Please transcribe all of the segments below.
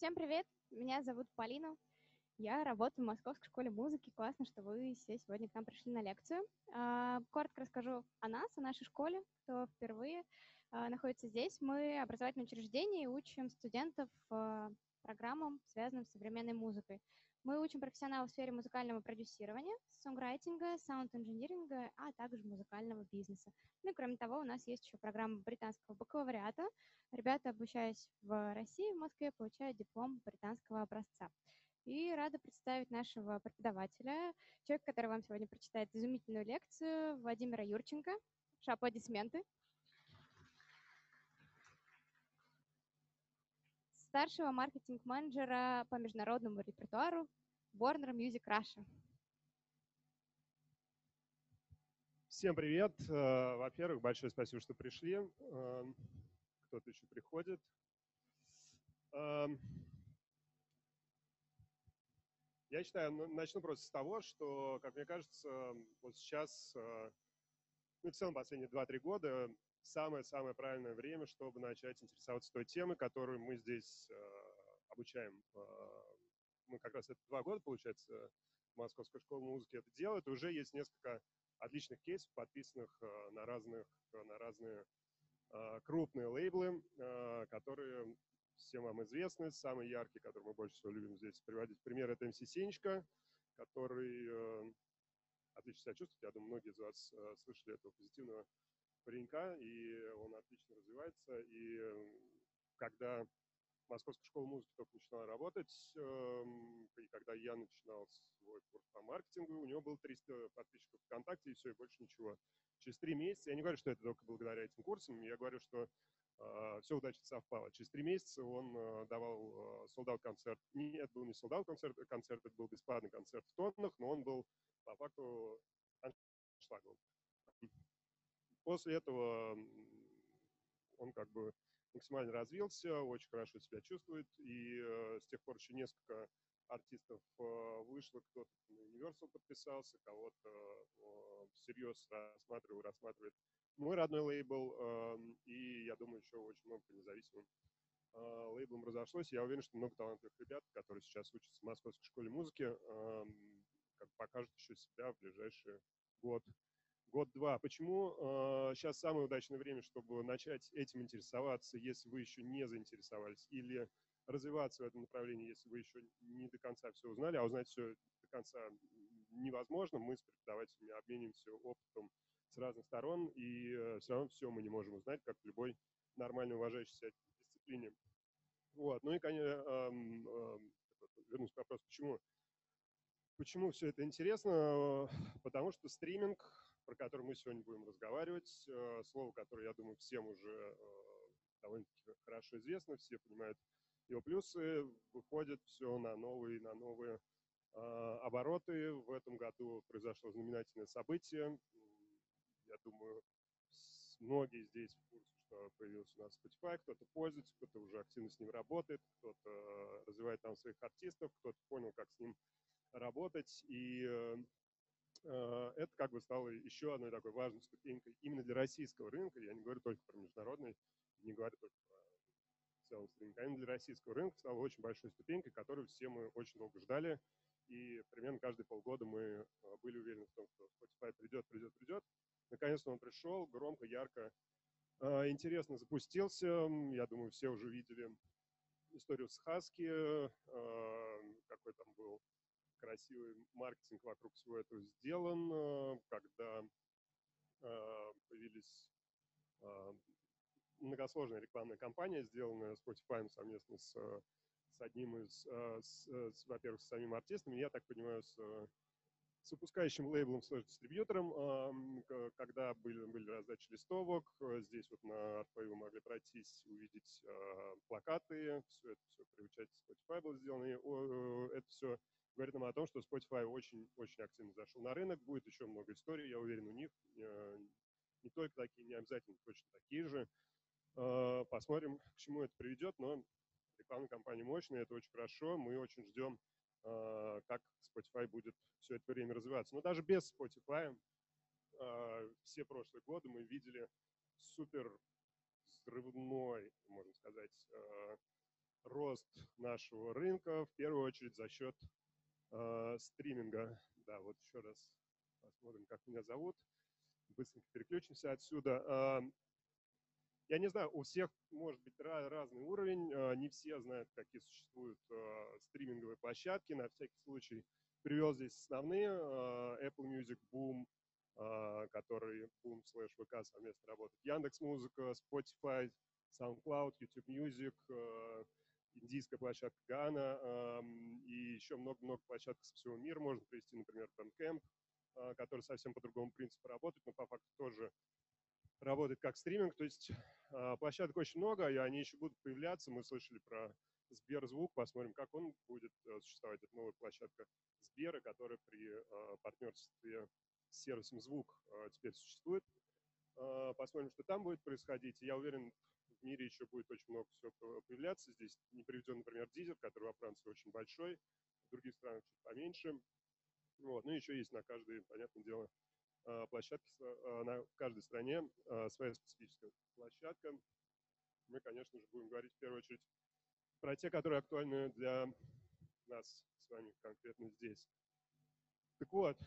Всем привет! Меня зовут Полина. Я работаю в Московской школе музыки. Классно, что вы все сегодня к нам пришли на лекцию. А, коротко расскажу о нас, о нашей школе, кто впервые а, находится здесь. Мы образовательное учреждение и учим студентов а, программам, связанным с современной музыкой. Мы учим профессионалов в сфере музыкального продюсирования, сонграйтинга, саунд-инжиниринга, а также музыкального бизнеса. Ну и кроме того, у нас есть еще программа британского бакалавриата. Ребята, обучаясь в России, в Москве, получают диплом британского образца. И рада представить нашего преподавателя, человек, который вам сегодня прочитает изумительную лекцию, Владимира Юрченко. Аплодисменты. Старшего маркетинг-менеджера по международному репертуару Warner Music Russia. Всем привет. Э, во-первых, большое спасибо, что пришли. Эм, кто-то еще приходит. Я считаю, ну, начну просто с того, что, как мне кажется, вот сейчас, э, ну, в целом последние 2-3 года, самое-самое правильное время, чтобы начать интересоваться той темой, которую мы здесь э, обучаем. Э, мы как раз это два года, получается, Московская школа музыки это делает. Уже есть несколько отличных кейсов, подписанных на разных, на разные крупные лейблы, которые всем вам известны, самый яркий, который мы больше всего любим здесь приводить пример, это МС Сенечка, который э, отлично себя чувствует. Я думаю, многие из вас э, слышали этого позитивного паренька, и он отлично развивается. И э, когда Московская школа музыки только начинала работать, э, и когда я начинал свой курс по маркетингу, у него было 300 подписчиков ВКонтакте, и все, и больше ничего. Через три месяца, я не говорю, что это только благодаря этим курсам, я говорю, что все удачно совпало. Через три месяца он а, давал солдат концерт. Нет, был не солдат концерт, концерт это был бесплатный концерт в тоннах, но он был по факту аншлагом. После этого он как бы максимально развился, очень хорошо себя чувствует, и э, с тех пор еще несколько артистов э, вышло, кто-то на Universal подписался, кого-то э, всерьез рассматривал, рассматривает мой родной лейбл, эм, и я думаю, еще очень много по независимым э, лейблам разошлось. Я уверен, что много талантливых ребят, которые сейчас учатся в Московской школе музыки, эм, как покажут еще себя в ближайший год, год-два. Почему э, сейчас самое удачное время, чтобы начать этим интересоваться, если вы еще не заинтересовались, или развиваться в этом направлении, если вы еще не до конца все узнали, а узнать все до конца невозможно. Мы с преподавателями обмениваемся опытом с разных сторон, и э, все равно все мы не можем узнать, как в любой нормально уважающейся дисциплине. Вот. Ну и, конечно, эм, эм, вернусь к вопросу, почему, почему все это интересно? Потому что стриминг, про который мы сегодня будем разговаривать, э, слово, которое, я думаю, всем уже э, довольно-таки хорошо известно, все понимают его плюсы, выходит все на новые, на новые обороты. В этом году произошло знаменательное событие я думаю, многие здесь в курсе, что появился у нас Spotify, кто-то пользуется, кто-то уже активно с ним работает, кто-то развивает там своих артистов, кто-то понял, как с ним работать, и э, э, это как бы стало еще одной такой важной ступенькой именно для российского рынка, я не говорю только про международный, не говорю только про целом рынок, а именно для российского рынка стала очень большой ступенькой, которую все мы очень долго ждали, и примерно каждые полгода мы э, были уверены в том, что Spotify придет, придет, придет, Наконец-то он пришел, громко, ярко, а, интересно запустился. Я думаю, все уже видели историю с Хаски, а, какой там был красивый маркетинг вокруг всего этого сделан, а, когда появились многосложная рекламная кампания, сделанная Spotify совместно с, с одним из, во-первых, с самим артистом, я так понимаю, с с выпускающим лейблом слэш дистрибьютором, когда были, были раздачи листовок. Здесь вот на Artway вы могли пройтись, увидеть плакаты, все это все при участии Spotify было сделано. И это все говорит нам о том, что Spotify очень-очень активно зашел на рынок. Будет еще много историй, я уверен, у них. Не только такие, не обязательно точно такие же. Посмотрим, к чему это приведет, но рекламная кампания мощная, это очень хорошо. Мы очень ждем а, как Spotify будет все это время развиваться. Но даже без Spotify а, все прошлые годы мы видели супер взрывной, можно сказать, а, рост нашего рынка, в первую очередь за счет стриминга. Да, вот еще раз посмотрим, как меня зовут. Быстренько переключимся отсюда. Я не знаю, у всех может быть разный уровень, а, не все знают, какие существуют а, стриминговые площадки. На всякий случай привел здесь основные. А, Apple Music, Boom, который Boom slash VK совместно работает. Яндекс Музыка, Spotify, SoundCloud, YouTube Music, индийская площадка Гана и еще много-много площадок со всего мира. Можно привести, например, Bandcamp, который совсем по другому принципу работает, но по факту тоже работает как стриминг. То есть площадок очень много, и они еще будут появляться. Мы слышали про Сберзвук, посмотрим, как он будет э, существовать. Это новая площадка Сбера, которая при а, партнерстве с сервисом Звук а, теперь существует. Посмотрим, что там будет происходить. Я уверен, в мире еще будет очень много всего появляться. Здесь не приведен, например, Дизер, который во Франции очень большой, в других странах чуть поменьше. Вот. Ну, еще есть на каждый, понятное дело, площадки э, на каждой стране э, своя специфическая площадка. Мы, конечно же, будем говорить в первую очередь про те, которые актуальны для нас с вами конкретно здесь. Так вот,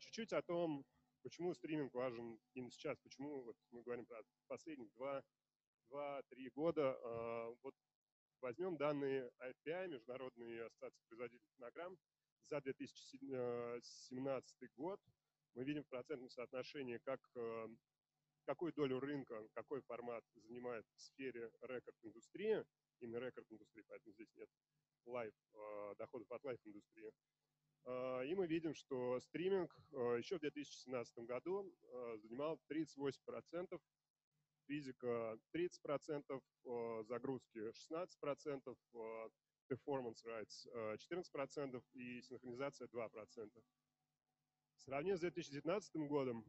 чуть-чуть о том, почему стриминг важен именно сейчас, почему вот мы говорим про последних 2-3 года. Вот возьмем данные IPI, Международной ассоциации производителей фонограмм, за 2017 год – мы видим в процентном соотношении, как, э, какую долю рынка, какой формат занимает в сфере record-индустрии, именно record-индустрии, поэтому здесь нет live, э, доходов от live-индустрии. Э, и мы видим, что стриминг еще в 2017 году занимал 38%, физика 30%, загрузки 16%, performance rights 14% и синхронизация 2%. Сравним с 2019 годом,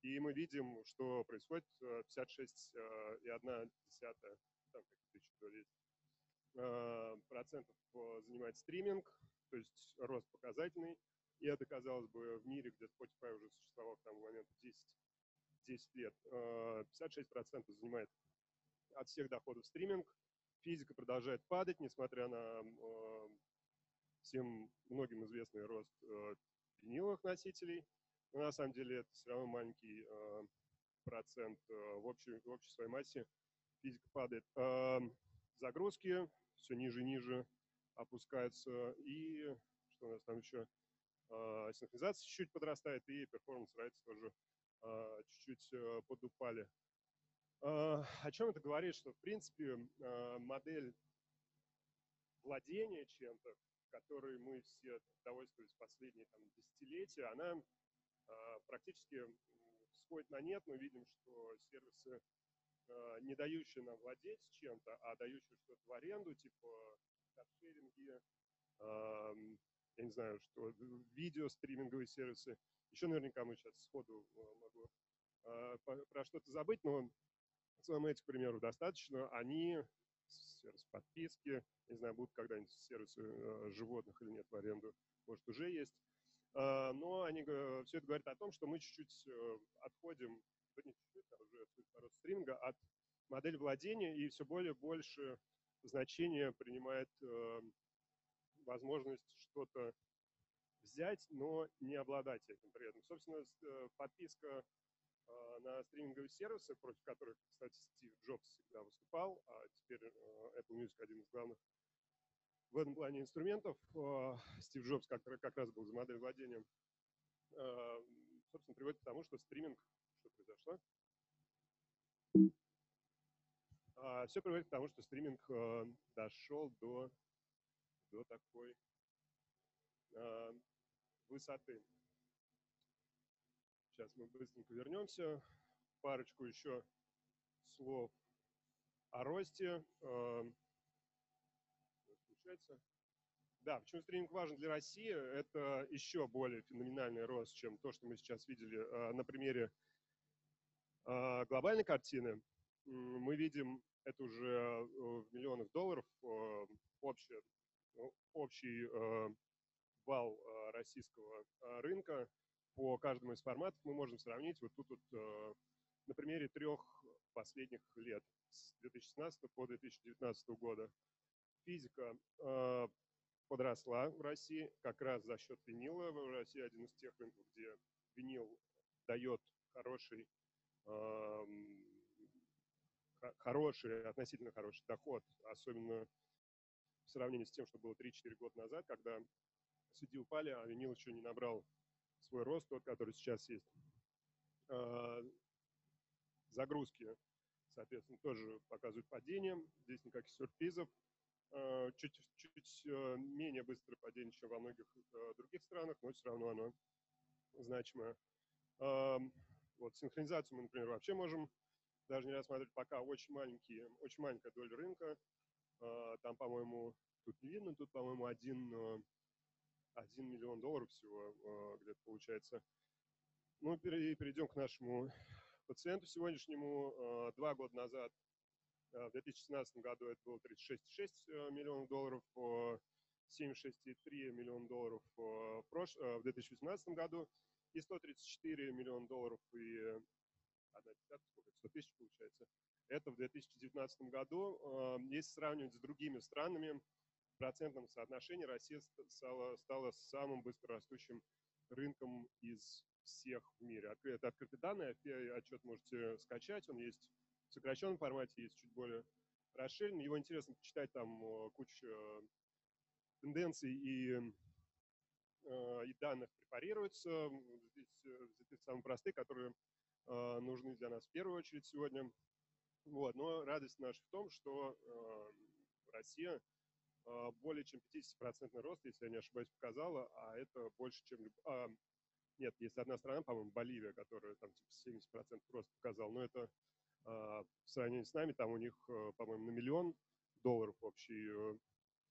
и мы видим, что происходит 56,1 э, э, процентов э, занимает стриминг, то есть рост показательный. И это, казалось бы, в мире, где Spotify уже существовал к тому моменту 10, 10 лет, 56% занимает от всех доходов стриминг. Физика продолжает падать, несмотря на всем многим известный рост виниловых носителей. Но на самом деле это все равно маленький э, процент э, в, общей, в общей своей массе. Физика падает. Э, загрузки все ниже и ниже опускаются. И что у нас там еще? Э, синхронизация чуть-чуть подрастает, и performance rights тоже э, чуть-чуть э, подупали. Э, о чем это говорит? Что, в принципе, э, модель владения чем-то, которой мы все довольствовались последние там, десятилетия, она э, практически сходит на нет. Мы видим, что сервисы, э, не дающие нам владеть чем-то, а дающие что-то в аренду, типа каршеринги, э, я не знаю, что видео, стриминговые сервисы. Еще наверняка мы сейчас сходу могу про что-то забыть, но самым этих примеров достаточно. Они сервис подписки, не знаю, будут когда-нибудь сервисы э, животных или нет в аренду, может, уже есть. А, но они, все это говорит о том, что мы чуть-чуть э, отходим, не чуть-чуть, а уже рост стриминга, от модели владения, и все более больше значение принимает э, возможность что-то взять, но не обладать этим при этом. Собственно, подписка на стриминговые сервисы, против которых, кстати, Стив Джобс всегда выступал, а теперь э, Apple Music один из главных в этом плане инструментов. А, Стив Джобс как, раз был за модель владения. А, собственно, приводит к тому, что стриминг... Что произошло? Все приводит к тому, что стриминг э, дошел до, до такой высоты. Сейчас мы быстренько вернемся. Парочку еще слов о росте. Эм, включается. Да, почему стриминг важен для России? Это еще более феноменальный рост, чем то, что мы сейчас видели э, на примере э, глобальной картины. Мы видим это уже э, в миллионах долларов общий, общий вал российского рынка по каждому из форматов мы можем сравнить вот тут вот э, на примере трех последних лет, с 2016 по 2019 года. Физика э, подросла в России как раз за счет винила. В России один из тех рынков, где винил дает хороший, эм, хороший, относительно хороший доход, особенно в сравнении с тем, что было 3-4 года назад, когда CD упали, а винил еще не набрал свой рост, тот, который сейчас есть. А, загрузки, соответственно, тоже показывают падение. Здесь никаких сюрпризов. А, чуть, чуть э, менее быстрое падение, чем во многих других странах, но все равно оно значимое. А, вот синхронизацию мы, например, вообще можем даже не рассматривать пока очень маленькие, очень маленькая доля рынка. Там, по-моему, тут не видно, тут, по-моему, один 1 миллион долларов всего а, где-то получается. Ну, перейдем к нашему пациенту сегодняшнему. А, два года назад, а, в 2017 году, это было 36,6 миллионов долларов, 76,3 миллиона долларов в, прош... в 2018 году и 134 миллиона долларов и 1 десятка, сколько, 100 тысяч получается. Это в 2019 году. Если сравнивать с другими странами, процентном соотношении Россия стала, стала самым быстрорастущим рынком из всех в мире. Это открытые данные, отчет можете скачать, он есть в сокращенном формате, есть чуть более расширенный. Его интересно почитать, там куча тенденций и, э, и данных препарируются. Здесь взяты самые простые, которые э, нужны для нас в первую очередь сегодня. Вот. Но радость наша в том, что э, Россия а, более чем 50% рост, если я не ошибаюсь, показала, а это больше, чем... А, нет, есть одна страна, по-моему, Боливия, которая там типа 70% рост показала, но это а, в сравнении с нами, там у них, э, по-моему, на миллион долларов общий, э,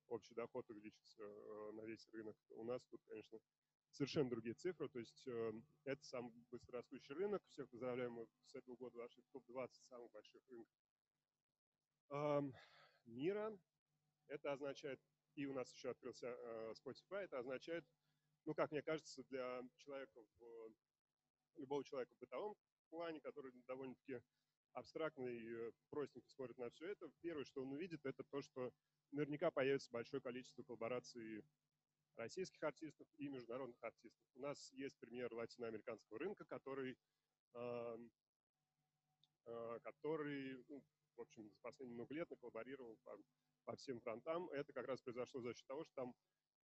общий доход увеличится э, на весь рынок. У нас тут, конечно, совершенно другие цифры, то есть это самый быстрорастущий рынок. Всех поздравляем, с этого года вошли в топ-20 самых больших рынков мира. Это означает, и у нас еще открылся э, Spotify, это означает, ну, как мне кажется, для человека, в, любого человека в бытовом плане, который довольно-таки абстрактный и э, простенько смотрит на все это, первое, что он увидит, это то, что наверняка появится большое количество коллабораций российских артистов и международных артистов. У нас есть пример латиноамериканского рынка, который, э, э, который ну, в общем, за последние много лет коллаборировал по всем фронтам. Это как раз произошло за счет того, что там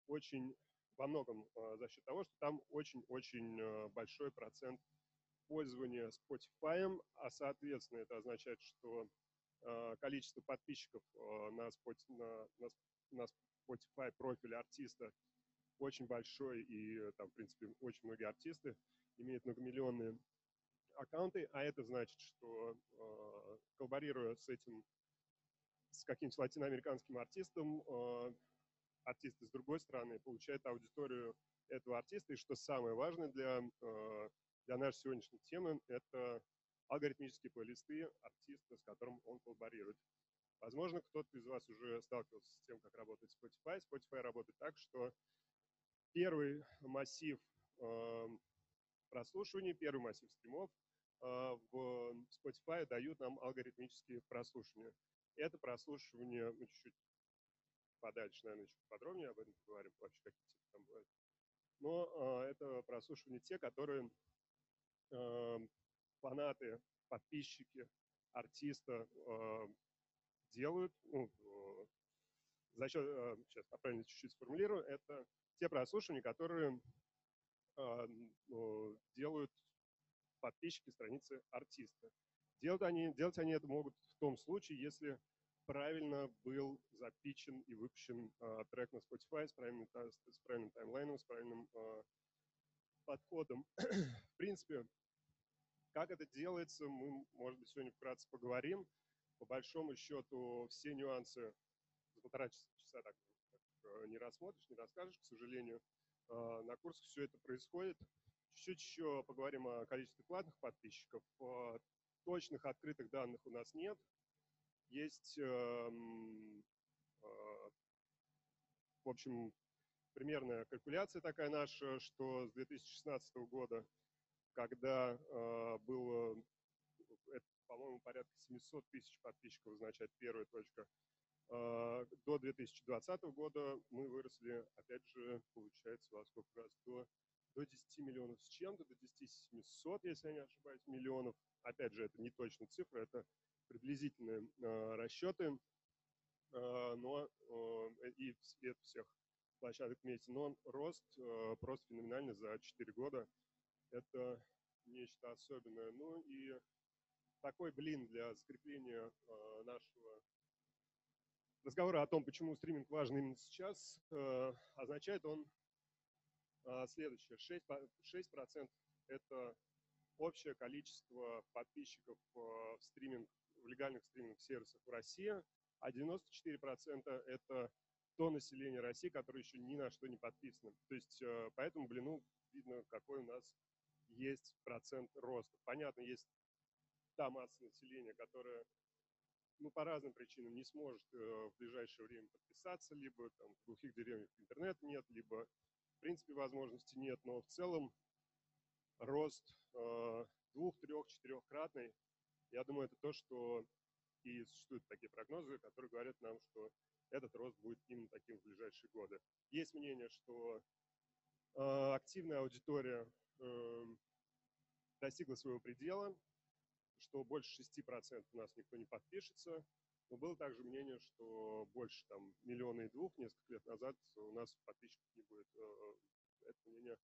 очень, во многом э, за счет того, что там очень-очень э, большой процент пользования Spotify, а соответственно это означает, что э, количество подписчиков на на, на Spotify профиль артиста очень большой, и там, в принципе, очень многие артисты имеют многомиллионные аккаунты, а это значит, что коллаборируя с этим с каким-то латиноамериканским артистом, э, артист из другой страны получает аудиторию этого артиста. И что самое важное для, э, для нашей сегодняшней темы, это алгоритмические плейлисты артиста, с которым он коллаборирует. Возможно, кто-то из вас уже сталкивался с тем, как работает Spotify. Spotify работает так, что первый массив э, прослушиваний, первый массив стримов в Spotify дают нам алгоритмические прослушивания. Это прослушивание, мы чуть-чуть подальше, наверное, чуть подробнее об этом поговорим, вообще какие типы там бывают. Но э, это прослушивание те, которые э, фанаты, подписчики артиста э, делают, ну, э, за счет, э, сейчас правильно чуть-чуть сформулирую, это те прослушивания, которые э, делают подписчики страницы артиста. Делать они, делать они это могут в том случае, если правильно был запичен и выпущен э, трек на Spotify с правильным, с правильным таймлайном, с правильным э, подходом. В принципе, как это делается, мы, может быть, сегодня вкратце поговорим. По большому счету, все нюансы за полтора часа так э, не рассмотришь, не расскажешь, к сожалению. А, на курсах все это происходит. Чуть-чуть еще поговорим о количестве платных подписчиков. Точных открытых данных у нас нет. Есть, эм, а, в общем, примерная калькуляция такая наша, что с 2016 года, когда было, по-моему, порядка 700 тысяч подписчиков означает первая точка, до 2020 года мы выросли, опять же, получается, во сколько раз, до, до 10 миллионов с чем-то, до 10 700, если я не ошибаюсь, миллионов. Опять же, это не точная цифра, это приблизительные э, расчеты, э, но э, и цвет всех площадок вместе. Но рост э, просто феноменальный за 4 года. Это нечто особенное. Ну и такой блин для закрепления э, нашего разговора о том, почему стриминг важен именно сейчас, э, означает он следующее. 6%, 6% это общее количество подписчиков э, в, стриминг, в легальных стриминг-сервисах в России, а 94% это то население России, которое еще ни на что не подписано. То есть поэтому, блин, ну, видно, какой у нас есть процент роста. Понятно, есть та масса населения, которая ну, по разным причинам не сможет э, в ближайшее время подписаться, либо там, в глухих деревнях интернет нет, либо принципе возможности нет, но в целом рост э, двух, трех, четырехкратный, я думаю, это то, что и существуют такие прогнозы, которые говорят нам, что этот рост будет именно таким в ближайшие годы. Есть мнение, что э, активная аудитория э, достигла своего предела, что больше 6% у нас никто не подпишется. Но было также мнение, что больше там миллиона и двух несколько лет назад у нас подписчиков не будет. Э, это мнение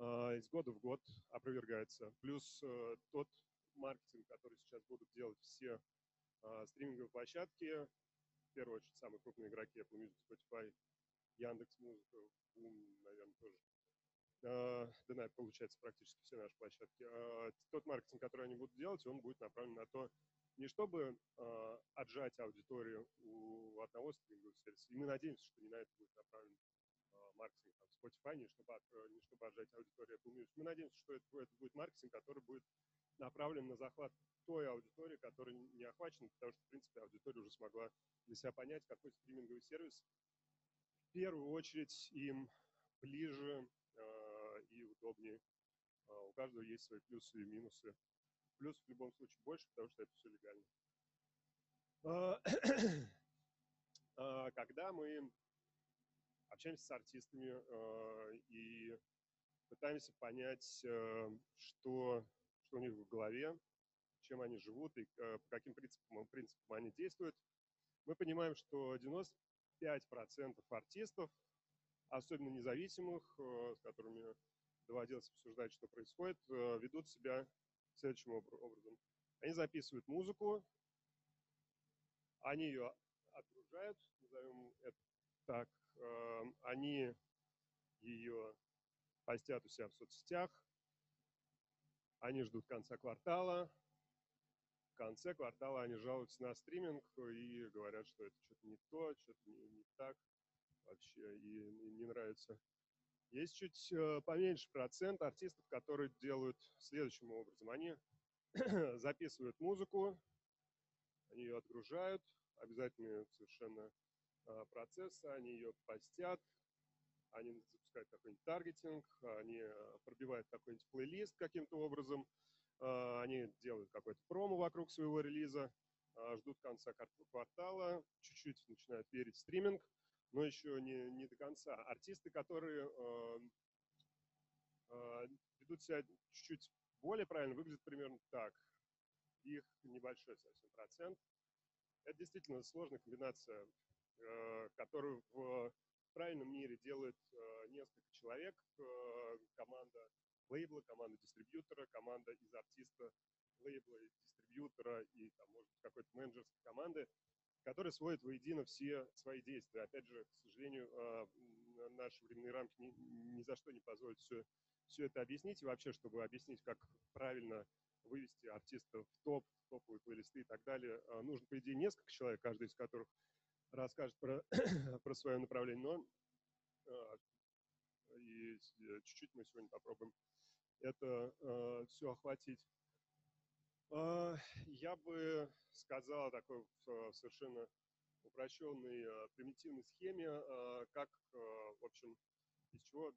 э, из года в год опровергается. Плюс э, тот маркетинг, который сейчас будут делать все стриминговые площадки, в первую очередь самые крупные игроки Apple Music, Spotify, Яндекс Музыка, Boom, наверное, тоже да, наверное, получается практически все наши площадки, тот маркетинг, который они будут делать, он будет направлен на то, не чтобы а, отжать аудиторию у одного стримингового сервиса, и мы надеемся, что не на это будет направлен а, маркетинг там, Spotify, не чтобы, не чтобы отжать аудиторию Apple Music. Мы надеемся, что это, это будет маркетинг, который будет направлен на захват той аудитории, которая не охвачена, потому что, в принципе, аудитория уже смогла для себя понять, какой стриминговый сервис в первую очередь им ближе и удобнее. А, у каждого есть свои плюсы и минусы. Плюс в любом случае больше, потому что это все легально. А, а, когда мы общаемся с артистами и пытаемся понять, что, что у них в голове, чем они живут и по каким принципам, принципам они действуют, мы понимаем, что 95% артистов, особенно независимых, с которыми доводилось обсуждать, что происходит, э, ведут себя следующим образом. Они записывают музыку, они ее отгружают, назовем это так, эм, они ее постят у себя в соцсетях, они ждут конца квартала, в конце квартала они жалуются на стриминг и говорят, что это что-то не то, что-то не, не так. Вообще, и не нравится есть чуть э, поменьше процент артистов, которые делают следующим образом. Они записывают музыку, они ее отгружают, обязательно совершенно а, процессы, они ее постят, они запускают какой-нибудь таргетинг, они э, пробивают какой-нибудь плейлист каким-то образом, они делают какой-то промо вокруг своего релиза, ждут конца квартала, чуть-чуть начинают верить в стриминг, но еще не, не до конца. Артисты, которые э, э, ведут себя чуть-чуть более правильно, выглядят примерно так. Их небольшой совсем процент. Это действительно сложная комбинация, э, которую в правильном мире делает э, несколько человек. Э, команда лейбла, команда дистрибьютора, команда из артиста лейбла и дистрибьютора и там, может быть, какой-то менеджерской команды который сводит воедино все свои действия. Опять же, к сожалению, а, наши временные рамки ни, ни за что не позволят все, все это объяснить. И вообще, чтобы объяснить, как правильно вывести артиста в топ, в топовые плейлисты и так далее, а, нужно, по идее, несколько человек, каждый из которых расскажет про, про свое направление. Но а, и чуть-чуть мы сегодня попробуем это э, все охватить. Э, я бы сказал такой в совершенно упрощенной э, примитивной схеме, э, как, э, в общем, из чего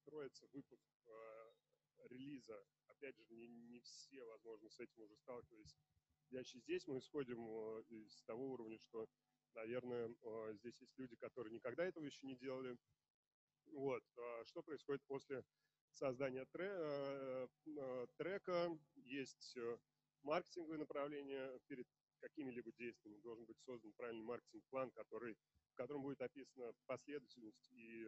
строится выпуск э, релиза. Опять же, не, не все, возможно, с этим уже сталкивались. Сидящие здесь мы исходим э, из того уровня, что, наверное, э, здесь есть люди, которые никогда этого еще не делали. Вот. Что происходит после создания трека? Есть маркетинговое направление перед какими-либо действиями. Должен быть создан правильный маркетинг-план, который, в котором будет описана последовательность и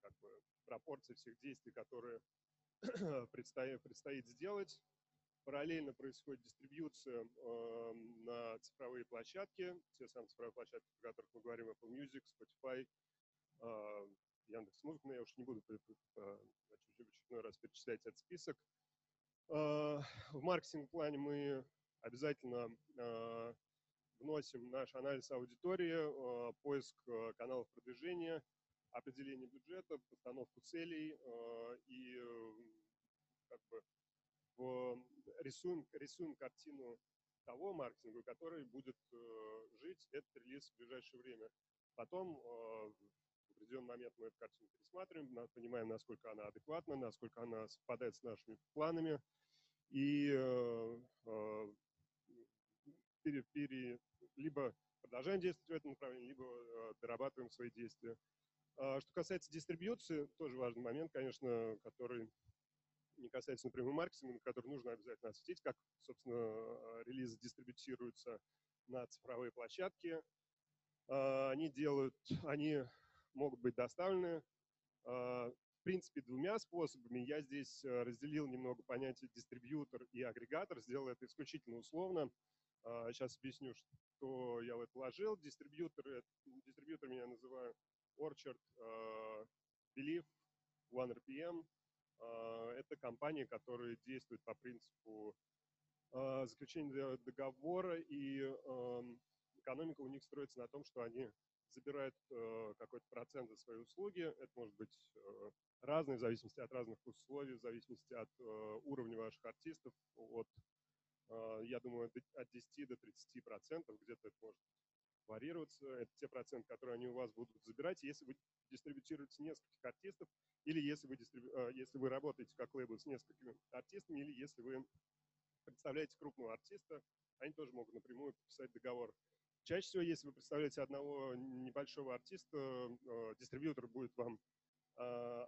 как бы, пропорции всех действий, которые предстоит, предстоит сделать. Параллельно происходит дистрибьюция э, на цифровые площадки, те самые цифровые площадки, о которых мы говорим, Apple Music, Spotify, э, Яндекс Музыка, но я уж не буду э, в очередной раз перечислять этот список. Э, в маркетинг-плане мы обязательно э, вносим наш анализ аудитории, поиск каналов продвижения, определение бюджета, постановку целей и как бы рисуем, рисуем картину того маркетинга, который будет жить этот релиз в ближайшее время. Потом определенный момент мы эту картину пересматриваем, понимаем, насколько она адекватна, насколько она совпадает с нашими планами, и пере, пере, либо продолжаем действовать в этом направлении, либо дорабатываем свои действия. А, что касается дистрибьюции, тоже важный момент, конечно, который не касается напрямую маркетинга, который нужно обязательно осветить, как, собственно, релизы дистрибьютируются на цифровые площадки. А, они делают, они могут быть доставлены, в принципе, двумя способами. Я здесь разделил немного понятие дистрибьютор и агрегатор, сделал это исключительно условно. Сейчас объясню, что я в это вложил. Дистрибьютор, дистрибьютор меня называю Orchard, э, Belief, OneRPM. Э, это компании, которые действуют по принципу э, заключения договора, и эм, экономика у них строится на том, что они забирают какой-то процент за свои услуги. Это может быть разное в зависимости от разных условий, в зависимости от уровня ваших артистов, от, я думаю, от 10 до 30 процентов, где-то это может варьироваться. Это те проценты, которые они у вас будут забирать, если вы дистрибутируете нескольких артистов, или если вы, дистриб... Э, если вы работаете как лейбл с несколькими артистами, или если вы представляете крупного артиста, они тоже могут напрямую подписать договор. Чаще всего, если вы представляете одного небольшого артиста, э, дистрибьютор будет вам э,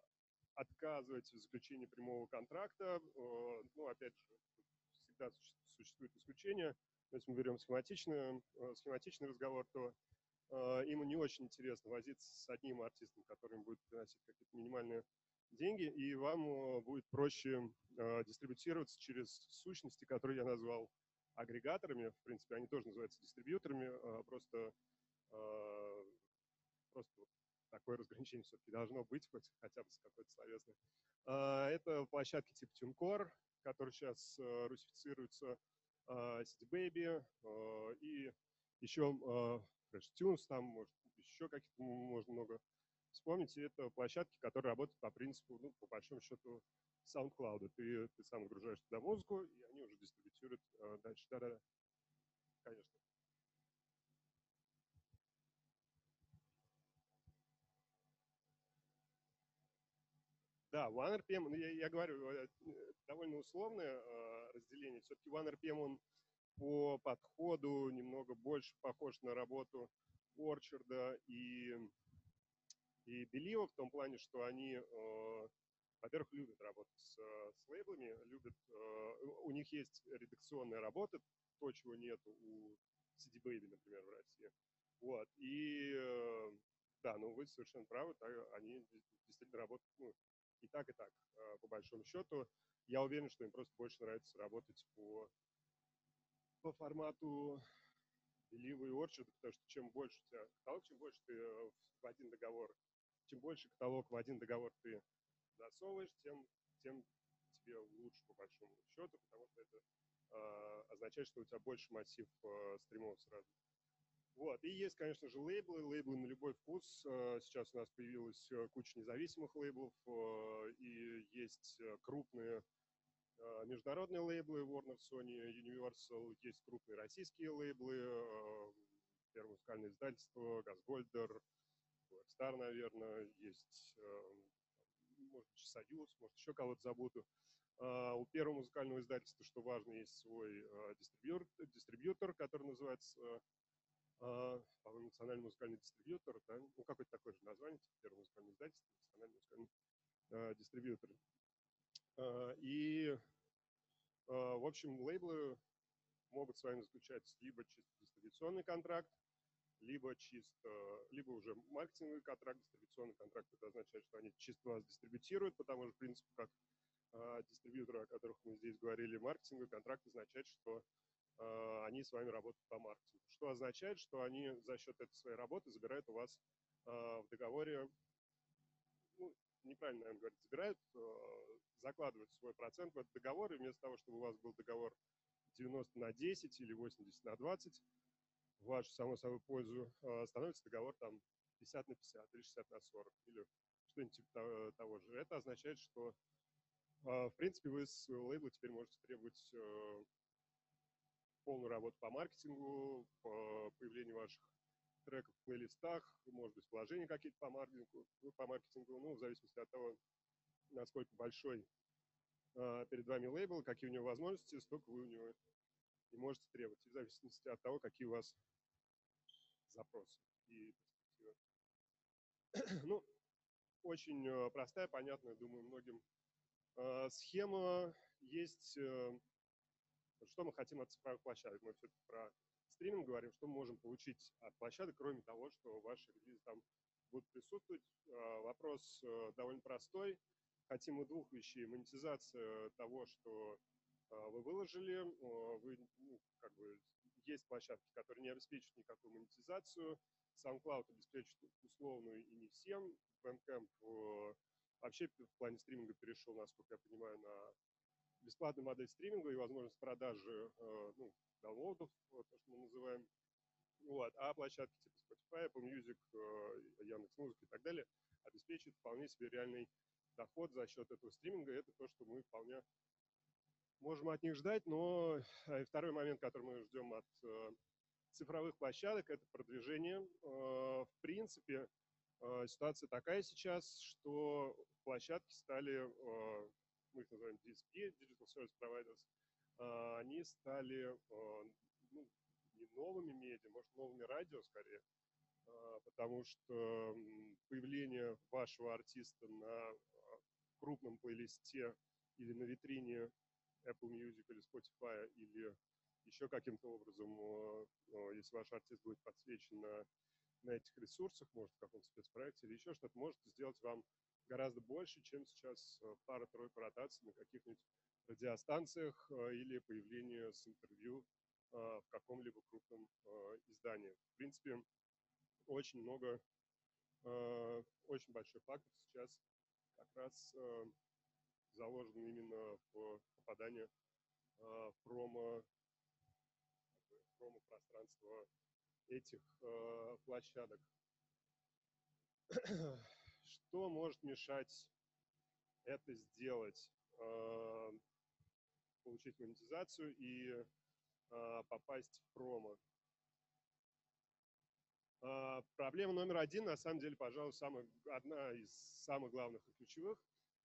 отказывать в заключении прямого контракта. Ну, опять же, всегда существует исключение если мы берем схематичный, э, схематичный разговор, то э, ему не очень интересно возиться с одним артистом, который будет приносить какие-то минимальные деньги, и вам э, будет проще дистрибутироваться через сущности, которые я назвал агрегаторами. В принципе, они тоже называются дистрибьюторами, просто, просто такое разграничение все-таки должно быть, хоть хотя бы с какой-то словесной. Это площадки типа TuneCore, которые сейчас русифицируются City Baby и еще Fresh Tunes, там может еще каких-то можно много вспомнить. И это площадки, которые работают по принципу, ну, по большому счету, SoundCloud. Ты, ты сам загружаешь туда музыку, и они уже дистрибутируют дальше. Да-да-да, конечно. Да, OneRPM, ну, я, я говорю, э, довольно условное э, разделение. Все-таки OneRPM, он по подходу немного больше похож на работу Орчарда и, и Белива в том плане, что они, э, во-первых, любят работать с, с лейблами, любят, э, у них есть редакционная работа, то, чего нет у CD Baby, например, в России. Вот, и э, да, ну вы совершенно правы, так, они действительно работают ну, и так, и так, э, по большому счету. Я уверен, что им просто больше нравится работать по, по формату Believe и Orchard, потому что чем больше у тебя каталог, чем больше ты в один договор, чем больше каталог в один договор ты засовываешь, тем, тем тебе лучше по большому счету, потому что это э, означает, что у тебя больше массив э, стримов сразу. Вот. И есть, конечно же, лейблы, лейблы на любой вкус. Сейчас у нас появилась куча независимых лейблов, и есть крупные международные лейблы Warner, Sony, Universal, есть крупные российские лейблы, первое музыкальное издательство, Газгольдер, Blackstar, наверное, есть, может быть, Союз, может, еще кого-то забуду. У первого музыкального издательства, что важно, есть свой дистрибьютор, дистрибьютор который называется а, по-моему, национальный музыкальный дистрибьютор, да, ну, какое-то такое же название, типа первое музыкальное издательство, национальный музыкальный дистрибьютор. И, в общем, лейблы могут с вами заключать либо чисто дистрибуционный контракт, либо чисто, либо уже маркетинговый контракт, дистрибуционный контракт, это означает, что они чисто вас дистрибутируют, потому что, в принципе, как э, дистрибьюторы, о которых мы здесь говорили, маркетинговый контракт означает, что э, они с вами работают по маркетингу. Что означает, что они за счет этой своей работы забирают у вас э, в договоре, ну, неправильно, наверное, говорить, забирают, э, закладывают свой процент в этот договор, и вместо того, чтобы у вас был договор 90 на 10 или 80 на 20, в вашу, само собой, пользу, э, становится договор там 50 на 50 или 60 на 40 или что-нибудь типа того же. Это означает, что, в принципе, вы с лейбла теперь можете требовать полную работу по маркетингу, по появлению ваших треков в плейлистах, может быть, вложения какие-то по маркетингу, ну, по маркетингу, ну, в зависимости от того, насколько большой э, перед вами лейбл, какие у него возможности, столько вы у него и можете требовать, в зависимости от того, какие у вас запросы и перспективы. Ну, очень э, простая, понятная, думаю, многим э, схема. Есть э, что мы хотим от цифровых площадок? Мы все-таки про стриминг говорим, что мы можем получить от площадок, кроме того, что ваши релизы там будут присутствовать. Вопрос довольно простой. Хотим мы двух вещей. Монетизация того, что вы выложили. Вы, ну, как бы, есть площадки, которые не обеспечивают никакую монетизацию. SoundCloud обеспечивает условную и не всем. Bandcamp э, вообще в плане стриминга перешел, насколько я понимаю, на бесплатную модель стриминга и возможность продажи э, ну, даунлодов, то, что мы называем. Вот. А площадки типа Spotify, Apple Music, э, Яндекс.Музыка и так далее обеспечивают вполне себе реальный доход за счет этого стриминга. Это то, что мы вполне можем от них ждать. Но э, второй момент, который мы ждем от цифровых площадок, это продвижение. В принципе, ситуация такая сейчас, что площадки стали мы их называем DSP, Digital Service Providers, а, они стали ну, не новыми медиа, может, новыми радио скорее, потому что появление вашего артиста на крупном плейлисте или на витрине Apple Music или Spotify или еще каким-то образом, если ваш артист будет подсвечен на, на этих ресурсах, может, в каком-то спецпроекте или еще что-то, может сделать вам гораздо больше, чем сейчас э, пара-тройка ротаций на каких-нибудь радиостанциях э, или появление с интервью э, в каком-либо крупном издании. В принципе, очень много, очень большой фактор сейчас как раз заложен именно в попадание в промо, промо пространство этих площадок. Что может мешать это сделать, а, получить монетизацию и а, попасть в промо? А, проблема номер один, на самом деле, пожалуй, самая, одна из самых главных и ключевых,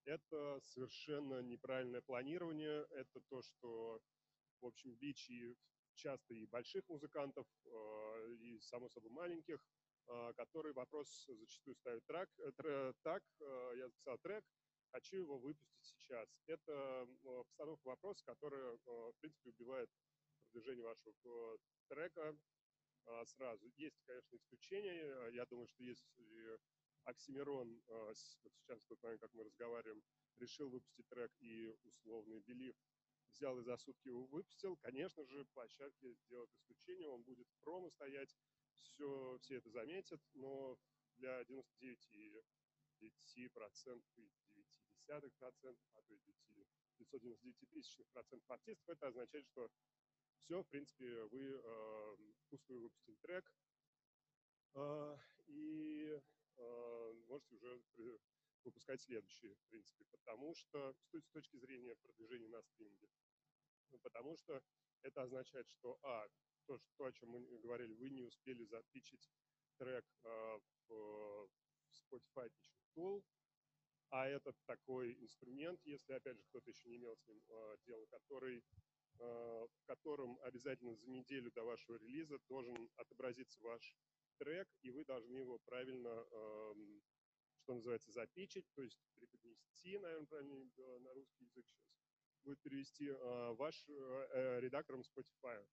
это совершенно неправильное планирование. Это то, что, в общем, бич и часто и больших музыкантов, и, само собой, маленьких – а, который вопрос зачастую ставит трек, э, так, э, я записал трек, хочу его выпустить сейчас. Это постановка вопроса, которая, в принципе, убивает продвижение вашего трека а, сразу. Есть, конечно, исключения. Я думаю, что если Оксимирон вот сейчас, в тот момент, как мы разговариваем, решил выпустить трек и условный Белив взял и за сутки его выпустил. Конечно же, площадке сделают исключение, он будет в промо стоять, все, все это заметят, но для 99,9%, 9,9%, а то и 999 тысячных процентов артистов, это означает, что все, в принципе, вы э, впустую выпустили трек, э, и э, можете уже выпускать следующие, в принципе, потому что с точки зрения продвижения на стриминге, ну, потому что это означает, что, а, то, что, то, о чем мы говорили, вы не успели запичить трек э, в Spotify Pitching Tool, а это такой инструмент, если, опять же, кто-то еще не имел с ним э, дела, который, э, в котором обязательно за неделю до вашего релиза должен отобразиться ваш трек, и вы должны его правильно, э, что называется, запичить, то есть преподнести, наверное, правильно на русский язык сейчас, будет перевести э, ваш э, э, редактором Spotify,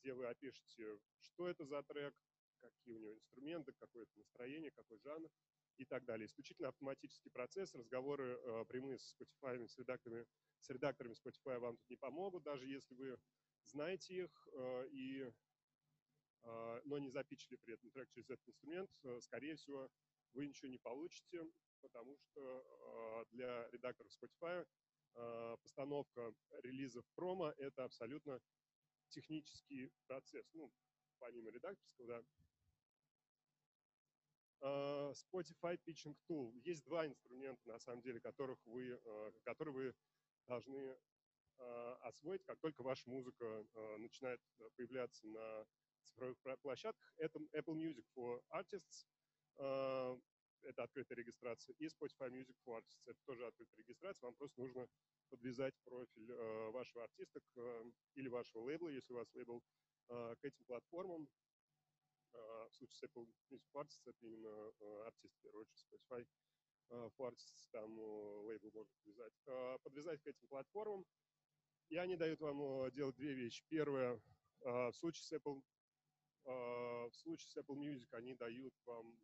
где вы опишете, что это за трек, какие у него инструменты, какое это настроение, какой жанр и так далее. Исключительно автоматический процесс, разговоры э, прямые с Spotify, с редакторами, с редакторами Spotify вам тут не помогут, даже если вы знаете их, э, и, э, но не запичили при этом трек через этот инструмент, э, скорее всего, вы ничего не получите, потому что э, для редакторов Spotify э, постановка релизов промо – это абсолютно технический процесс, ну, помимо редакторского, да. Spotify Pitching Tool. Есть два инструмента, на самом деле, которых вы, которые вы должны освоить, как только ваша музыка начинает появляться на цифровых площадках. Это Apple Music for Artists, это открытая регистрация, и Spotify Music for Artists, это тоже открытая регистрация. Вам просто нужно подвязать профиль вашего артиста к, или вашего лейбла, если у вас лейбл Э, к этим платформам. Э, в случае с Apple Music Artists это именно э, артист, в первую очередь, Spotify for Artists, там лейбл можно подвязать. Подвязать к этим платформам, и они дают вам делать две вещи. Первое, в случае с Apple, в случае с Apple Music они дают вам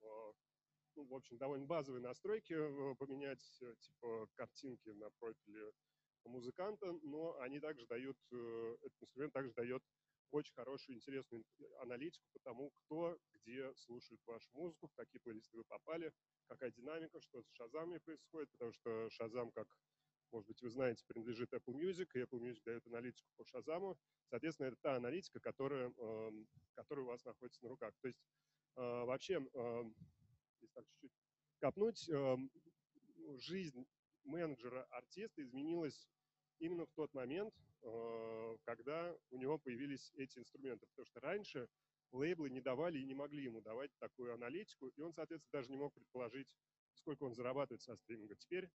ну, в общем, довольно базовые настройки, поменять типа картинки на профиле музыканта, но они также дают, этот инструмент также дает очень хорошую, интересную аналитику по тому, кто где слушает вашу музыку, в какие плейлисты вы попали, какая динамика, что с шазами происходит, потому что шазам, как, может быть, вы знаете, принадлежит Apple Music, и Apple Music дает аналитику по шазаму. Соответственно, это та аналитика, которая, эм, которая у вас находится на руках. То есть э, вообще, эм, если так чуть-чуть копнуть, эм, жизнь менеджера, артиста изменилась именно в тот момент, э, когда у него появились эти инструменты. Потому что раньше лейблы не давали и не могли ему давать такую аналитику, и он, соответственно, даже не мог предположить, сколько он зарабатывает со стриминга. Теперь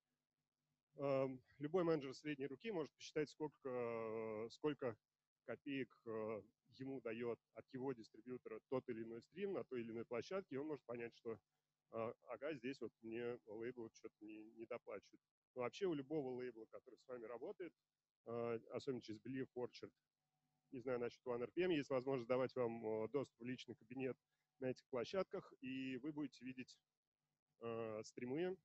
любой менеджер средней руки может посчитать, сколько, сколько копеек э, ему дает от его дистрибьютора тот или иной стрим на той или иной площадке, и он может понять, что э, ага, здесь вот мне лейбл что-то не, не доплачивает. Но вообще у любого лейбла, который с вами работает, а, особенно через Believe Orchard, не знаю насчет OneRPM, есть возможность давать вам а, доступ в личный кабинет на этих площадках, и вы будете видеть э, стримы,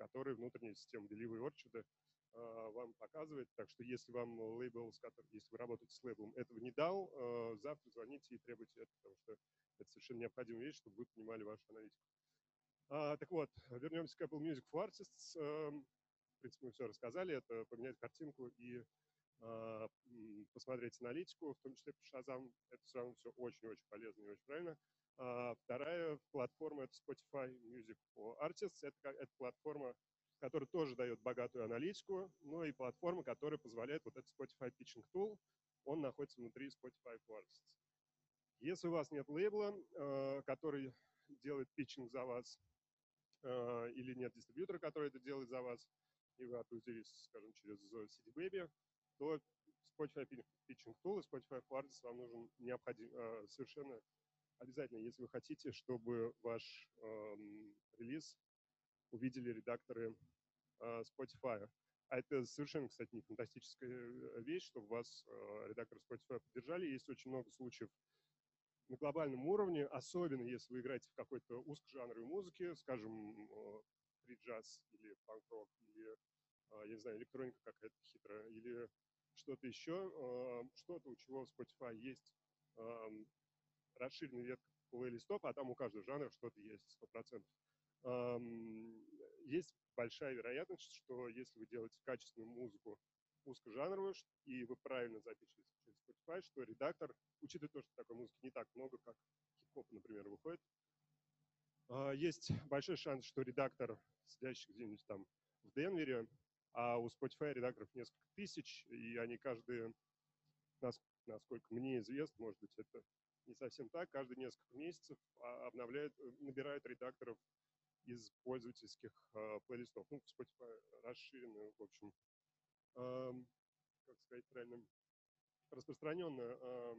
которые внутренняя система Delivery Orchard э, вам показывает. Так что если вам лейбл, если вы работаете с лейблом, этого не дал, э, завтра звоните и требуйте это, потому что это совершенно необходимая вещь, чтобы вы понимали вашу аналитику. А, так вот, вернемся к Apple Music for Artists. Эм, в принципе, мы все рассказали. Это поменять картинку и э, посмотреть аналитику, в том числе по Shazam. Это все равно все очень-очень полезно и очень правильно. А вторая платформа — это Spotify Music for Artists. Это, это платформа, которая тоже дает богатую аналитику, но и платформа, которая позволяет, вот этот Spotify Pitching Tool, он находится внутри Spotify for Artists. Если у вас нет лейбла, э, который делает питчинг за вас, э, или нет дистрибьютора, который это делает за вас, и вы отгрузились, скажем, через CD Baby, то Spotify Pitching Tool и Spotify Artists вам нужен необходим, э, совершенно обязательно, если вы хотите, чтобы ваш эм, релиз увидели редакторы э, Spotify. А это совершенно, кстати, не фантастическая э, вещь, чтобы вас э, редакторы Spotify поддержали. Есть очень много случаев на глобальном уровне, особенно если вы играете в какой-то узкожанровой музыке, скажем, э, фри-джаз или панк-рок, или а, я не знаю, электроника какая-то хитрая, или что-то еще, что-то, у чего в Spotify есть расширенный ветка плейлистов, а там у каждого жанра что-то есть, 100%. Есть большая вероятность, что если вы делаете качественную музыку узкожанровую, и вы правильно запишете через Spotify, что редактор, учитывая то, что такой музыки не так много, как хип-хоп, например, выходит, а, есть большой шанс, что редактор, сидящий где-нибудь там в Денвере, а у Spotify редакторов несколько тысяч, и они каждые, насколько мне известно, может быть, это не совсем так, каждые несколько месяцев а, обновляют, э, набирают редакторов из пользовательских э, плейлистов. Ну, Spotify расширенную, в общем, э, как сказать правильно, распространенная э,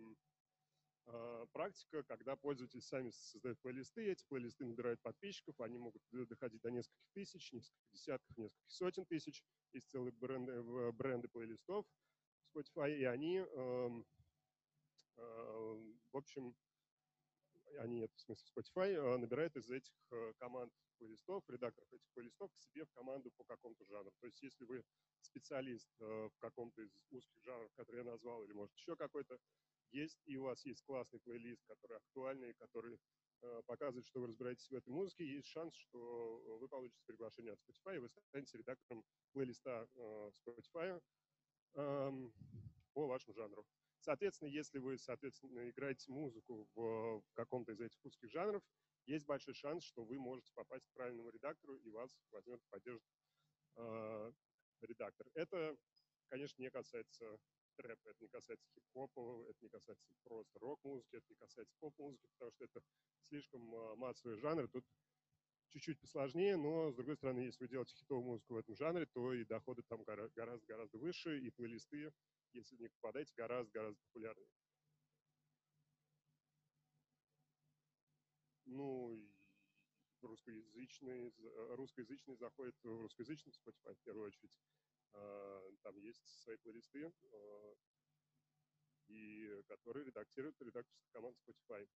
э, практика, когда пользователи сами создают плейлисты, эти плейлисты набирают подписчиков, они могут доходить до нескольких тысяч, нескольких десятков, нескольких сотен тысяч. Есть целые бренды, бренды плейлистов Spotify, и они, э, э, в общем, они, в смысле Spotify, э, набирают из этих э, команд плейлистов, редакторов этих плейлистов к себе в команду по какому-то жанру. То есть если вы специалист э, в каком-то из узких жанров, которые я назвал, или может еще какой-то, есть, и у вас есть классный плейлист, который актуальный, который показывает, что вы разбираетесь в этой музыке, есть шанс, что вы получите приглашение от Spotify, и вы станете редактором плейлиста Spotify эм, по вашему жанру. Соответственно, если вы, соответственно, играете музыку в, в каком-то из этих узких жанров, есть большой шанс, что вы можете попасть к правильному редактору, и вас возьмет, поддержит э, редактор. Это, конечно, не касается трэпа, это не касается хип-хопа, это не касается просто рок-музыки, это не касается поп-музыки, потому что это слишком массовый жанр. Тут чуть-чуть посложнее, но, с другой стороны, если вы делаете хитовую музыку в этом жанре, то и доходы там гораздо-гораздо выше, и плейлисты если них попадаете, гораздо-гораздо популярнее. Ну, русскоязычный, русскоязычный заходит в русскоязычный Spotify в первую очередь. А, там есть свои плейлисты, а, и которые редактируют редакторская команда Spotify.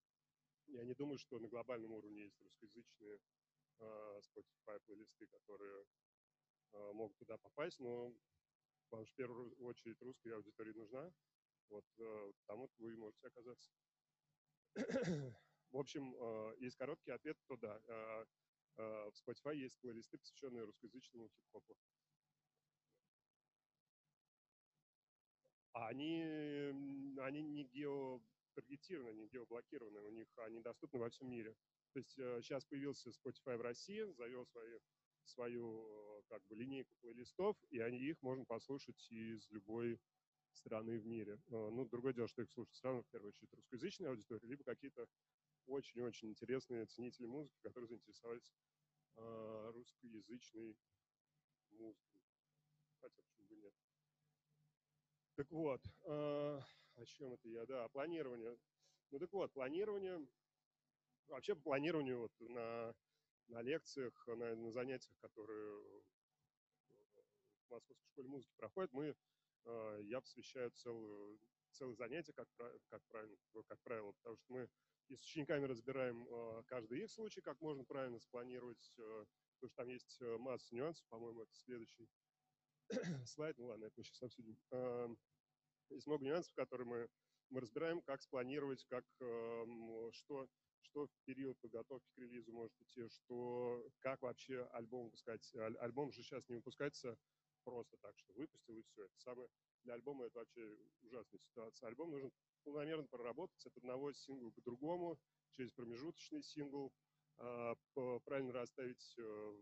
Я не думаю, что на глобальном уровне есть русскоязычные а, Spotify плейлисты, которые могут туда попасть, но потому что в первую очередь русской аудитории нужна. Вот э, там вот вы можете оказаться. В общем, э, есть короткий ответ, то да. Э, в Spotify есть плейлисты, посвященные русскоязычному хип-хопу. Они, они не геотаргетированы, не геоблокированы, у них они доступны во всем мире. То есть сейчас появился Spotify в России, завел свои свою как бы линейку плейлистов, и они, их можно послушать из любой страны в мире. А, ну, другое дело, что их слушают страны, в первую очередь, русскоязычные аудитории, либо какие-то очень-очень интересные ценители музыки, которые заинтересовались э, русскоязычной музыкой. Хотя почему бы нет. Так вот, э, о чем это я? Да, планирование. Ну так вот, планирование, вообще по планированию вот на на лекциях, на, на занятиях, которые в Московской школе музыки проходят, мы, э, я посвящаю целую, целое занятие, как, как, правильно, как правило, потому что мы и с учениками разбираем э, каждый их случай, как можно правильно спланировать, э, потому что там есть масса нюансов, по-моему, это следующий слайд, ну ладно, это мы сейчас обсудим. Есть много нюансов, которые мы, мы разбираем, как спланировать, как, что что в период подготовки к релизу может идти, что как вообще альбом выпускать. Альбом же сейчас не выпускается просто так, что выпустил и все. Это самое для альбома это вообще ужасная ситуация. Альбом нужно полномерно проработать от одного сингла к другому, через промежуточный сингл, а, правильно расставить э,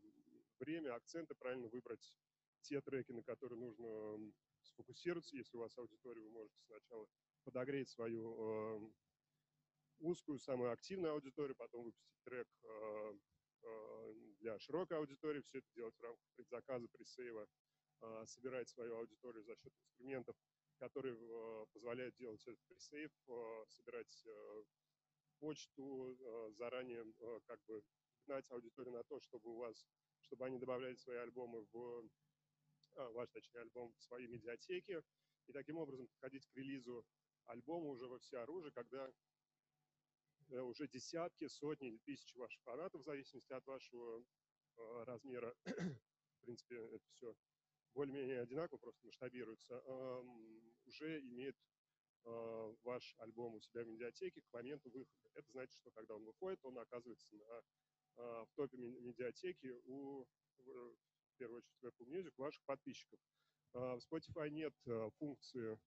время, акценты, правильно выбрать те треки, на которые нужно сфокусироваться. Если у вас аудитория, вы можете сначала подогреть свою узкую, самую активную аудиторию, потом выпустить трек э, э, для широкой аудитории, все это делать в рамках предзаказа, пресейва, э, собирать свою аудиторию за счет инструментов, которые позволяют делать этот пресейв, собирать почту, заранее как бы гнать аудиторию на то, чтобы у вас, чтобы они добавляли свои альбомы в ваш, точнее, альбом в свои медиатеки, и таким образом подходить к релизу альбома уже во все оружие, когда уже десятки, сотни тысячи ваших фанатов, в зависимости от вашего э, размера. в принципе, это все более-менее одинаково, просто масштабируется. уже имеет э, ваш альбом у себя в медиатеке к моменту выхода. Это значит, что когда он выходит, он оказывается на, э, в топе медиатеки у, в первую очередь, в Apple Music, ваших подписчиков. Э, в Spotify нет э, функции,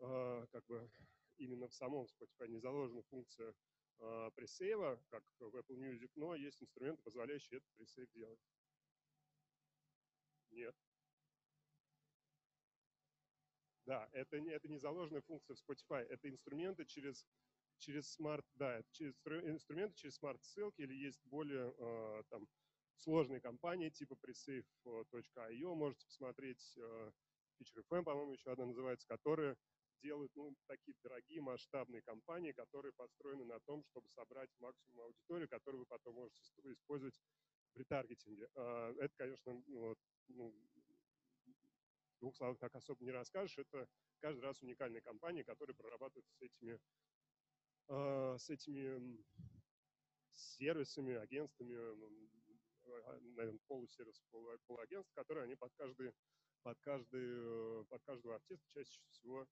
э, как бы именно в самом Spotify не заложена функция э, pre-save а, как в Apple Music, но есть инструменты, позволяющие этот pre-save делать. Нет. Да, это это не заложенная функция в Spotify, это инструменты через, через smart, да, через, инструменты через smart-ссылки или есть более э, там, сложные компании типа presave.io, можете посмотреть, э, Feature по-моему, еще одна называется, которые делают ну, такие дорогие масштабные компании, которые построены на том, чтобы собрать максимум аудитории, которую вы потом можете использовать в ретаргетинге. А, это, конечно, ну, ну, двух словах так особо не расскажешь. Это каждый раз уникальные компании, которые прорабатывают с этими, а, с этими сервисами, агентствами, а, наверное, полусервис, полуагентств, которые они под каждый под, каждый, под каждого артиста чаще всего э,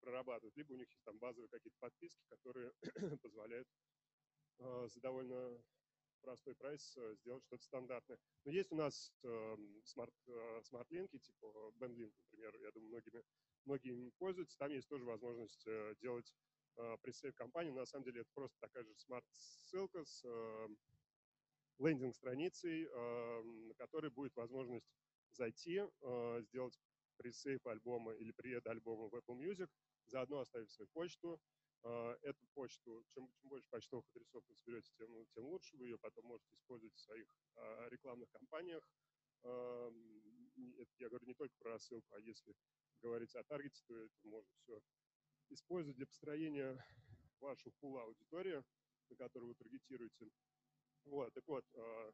прорабатывают. Либо у них есть там базовые какие-то подписки, которые позволяют э, за довольно простой прайс э, сделать что-то стандартное. Но есть у нас э, smart, э, smart-линки, типа BandLink, например, я думаю, многими, им пользуются. Там есть тоже возможность э, делать э, pre-save кампанию. На самом деле это просто такая же smart-ссылка с э, лендинг-страницей, э, на которой будет возможность зайти, э, сделать пресейв альбома или пред альбома в Apple Music, заодно оставив свою почту. А, эту почту, чем, чем больше почтовых адресов вы соберете, тем, тем лучше. Вы ее потом можете использовать в своих а, рекламных кампаниях. Это я говорю не только про рассылку, а если говорить о таргете, то это можно все использовать для построения вашего пула аудитории, на которую вы таргетируете. Вот, так вот, а,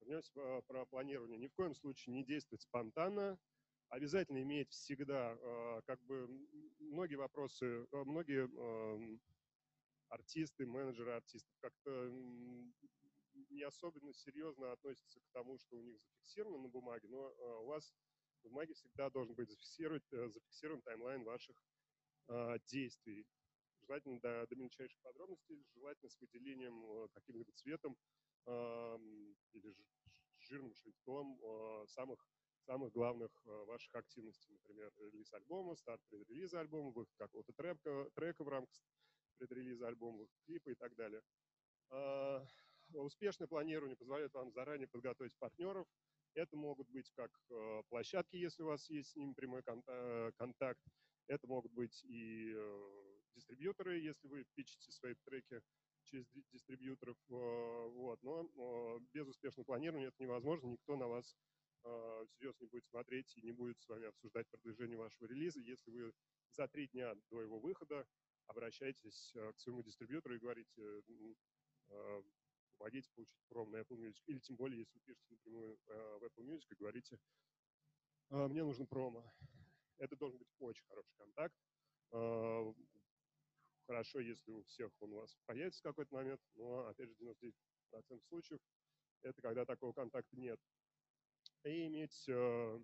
вернемся про планирование. Ни в коем случае не действовать спонтанно, обязательно иметь всегда, а, как бы, многие вопросы, а, многие артисты, менеджеры артистов как-то не особенно серьезно относятся к тому, что у них зафиксировано на бумаге, но а, у вас в бумаге всегда должен быть зафиксирован, э, зафиксирован таймлайн ваших действий. Желательно до, до мельчайших подробностей, желательно с выделением каким-либо цветом или жирным шрифтом самых самых главных э, ваших активностей, например, релиз альбома, старт предрелиза альбома, выход какого-то трека, трека в рамках предрелиза альбома, выход клипа и так далее. А, успешное планирование позволяет вам заранее подготовить партнеров. Это могут быть как э, площадки, если у вас есть с ними прямой э, контакт. Это могут быть и дистрибьюторы, если вы пичете свои треки через дистрибьюторов. Вот. Но без успешного планирования это невозможно, никто на вас всерьез не будет смотреть и не будет с вами обсуждать продвижение вашего релиза, если вы за три дня до его выхода обращаетесь а, к своему дистрибьютору и говорите, а, помогите получить пром на Apple Music. Или тем более, если вы пишете напрямую в Apple Music и говорите, мне нужен промо. Это должен быть очень хороший контакт. Хорошо, если у всех он у вас появится в какой-то момент, но, опять же, 99% случаев это когда такого контакта нет и иметь э,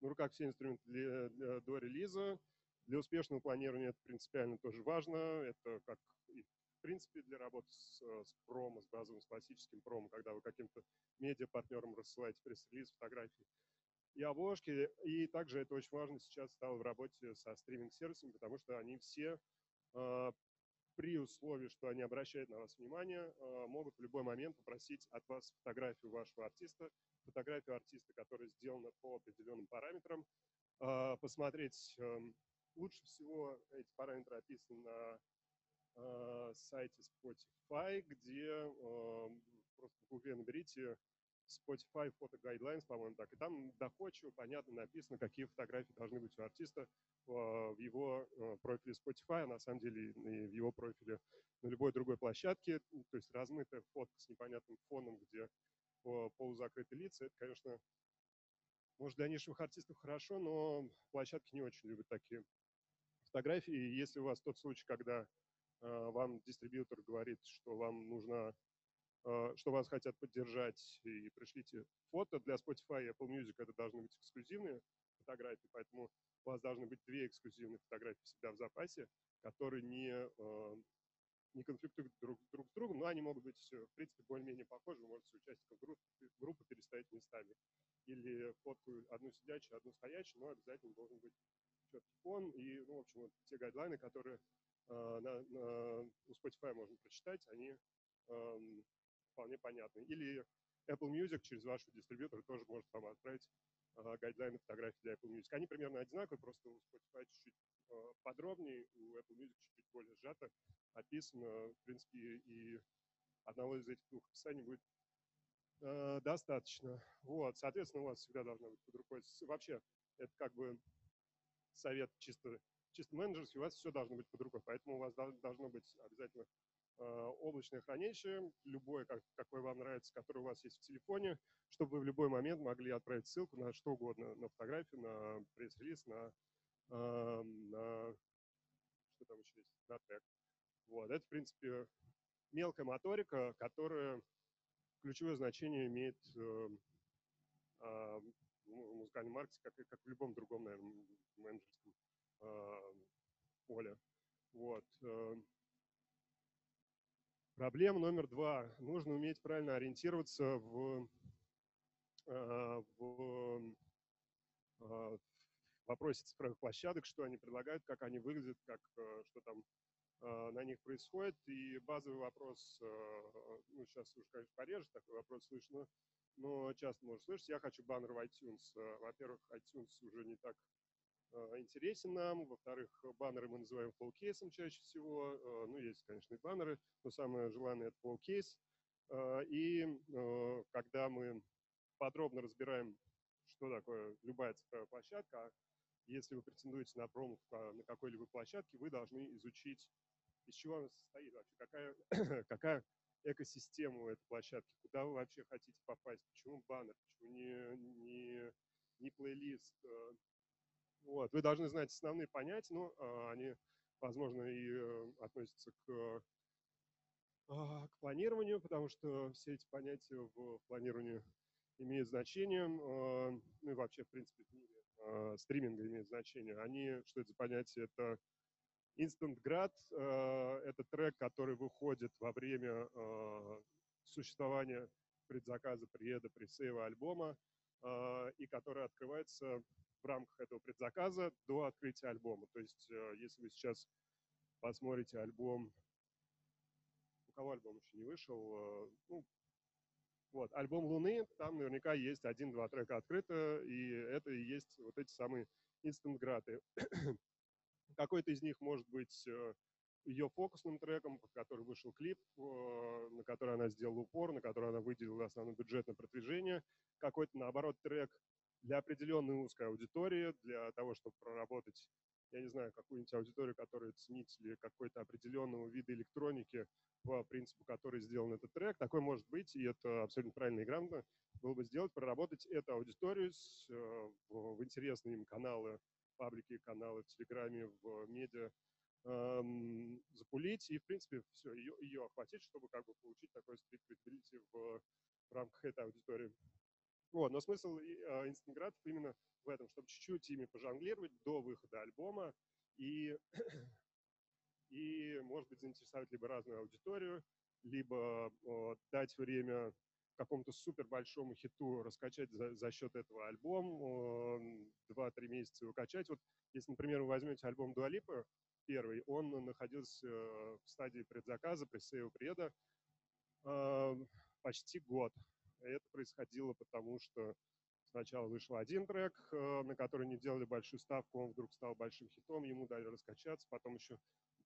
на руках все инструменты для, для, до релиза. Для успешного планирования это принципиально тоже важно. Это как и в принципе для работы с, с промо, с базовым, с классическим промо, когда вы каким-то медиа-партнерам рассылаете пресс-релиз, фотографии и обложки. И также это очень важно сейчас стало в работе со стриминг-сервисами, потому что они все э, при условии, что они обращают на вас внимание, э, могут в любой момент попросить от вас фотографию вашего артиста, фотографию артиста, которая сделана по определенным параметрам, э, посмотреть. Эм, лучше всего эти параметры описаны на э, сайте Spotify, где эм, просто в гугле наберите Spotify Photo Guidelines, по-моему, так. И там доходчиво, понятно написано, какие фотографии должны быть у артиста э, в его э, профиле Spotify, а на самом деле и в его профиле на любой другой площадке. То есть размытая фотка с непонятным фоном, где полузакрытые лица, это, конечно, может, для нишевых артистов хорошо, но площадки не очень любят такие фотографии. И если у вас тот случай, когда э, вам дистрибьютор говорит, что вам нужна Э, что вас хотят поддержать, и пришлите фото. Для Spotify и Apple Music это должны быть эксклюзивные фотографии, поэтому у вас должны быть две эксклюзивные фотографии всегда в запасе, которые не, не конфликтуют друг, друг с другом, но они могут быть, в принципе, более-менее похожи. Вы можете участников группы, группы переставить местами. Или фотку одну сидячую, одну стоячую, но обязательно должен быть четкий фон. И, ну, в общем, вот те гайдлайны, которые э, на, на, у Spotify можно прочитать, они э, вполне понятны. Или Apple Music через вашу дистрибьютора тоже может вам отправить э, гайдлайны фотографий для Apple Music. Они примерно одинаковые, просто у Spotify чуть-чуть э, подробнее, у Apple Music чуть-чуть более сжато описано. В принципе, и одного из этих двух описаний будет э, достаточно. Вот, соответственно, у вас всегда должна быть под рукой. Вообще, это как бы совет чисто, чисто менеджерский, у вас все должно быть под рукой. Поэтому у вас должно быть обязательно э, облачное хранилище, любое, как, какое вам нравится, которое у вас есть в телефоне, чтобы вы в любой момент могли отправить ссылку на что угодно, на фотографию, на пресс-релиз, на, э, на что там еще есть, на трек. Вот, это, в принципе, мелкая моторика, которая ключевое значение имеет э, э, музыкальный маркетинг, как, как в любом другом, наверное, менеджерском э, поле. Вот. Э. Проблема номер два. Нужно уметь правильно ориентироваться в, э, в э, вопросе цифровых площадок, что они предлагают, как они выглядят, как, э, что там на них происходит. И базовый вопрос, э, ну, сейчас уж, конечно, пореже такой вопрос слышно, но часто можно слышать, я хочу баннер в iTunes. Э, во-первых, iTunes уже не так э, интересен нам. Во-вторых, баннеры мы называем full кейсом чаще всего. Э, ну, есть, конечно, и баннеры, но самое желанное – это case. И когда мы подробно разбираем, что такое любая цифровая площадка, а если вы претендуете на промо на какой-либо площадке, вы должны изучить, из чего она состоит вообще, какая, какая экосистему этой площадки, куда вы вообще хотите попасть, почему баннер, почему не, не, не плейлист. Э. Вот. Вы должны знать основные понятия, но а, они, возможно, и э, относятся к, к планированию, потому что все эти понятия в планировании имеют значение, ну и вообще, в принципе, в мире стриминга имеют значение. Они, что это за понятие? Это Instant Grad э, – это трек, который выходит во время э, существования предзаказа, приеда, пресейва альбома, э, и который открывается в рамках этого предзаказа до открытия альбома. То есть, если вы сейчас посмотрите альбом, у кого альбом еще не вышел, ну, вот, альбом Луны, там наверняка есть один-два трека открыто, и это и есть вот эти самые instant граты. Какой-то из них может быть э, ее фокусным треком, под который вышел клип, на который она сделала упор, на который она выделила основной бюджет на продвижение. Какой-то, наоборот, трек для определенной узкой аудитории, для того, чтобы проработать, я не знаю, какую-нибудь аудиторию, которая ценители какой-то определенного вида электроники, по принципу, который сделан этот трек. Такой может быть, и это абсолютно правильно и грамотно было бы сделать, проработать эту аудиторию э, в интересные им каналы паблики, каналы в Телеграме, в медиа, эм, запулить и, в принципе, все, ее, ее охватить, чтобы как бы получить такой стрит credibility в, в рамках этой аудитории. Вот, но смысл э, именно в этом, чтобы чуть-чуть ими пожонглировать до выхода альбома и, и, может быть, заинтересовать либо разную аудиторию, либо э, дать время какому-то супер большому хиту раскачать за, за счет этого альбом, два-три месяца его качать. Вот если, например, вы возьмете альбом Дуалипа, первый, он находился в стадии предзаказа, пресейва преда э, почти год. Это происходило потому, что сначала вышел один трек, э, на который не делали большую ставку, он вдруг стал большим хитом, ему дали раскачаться, потом еще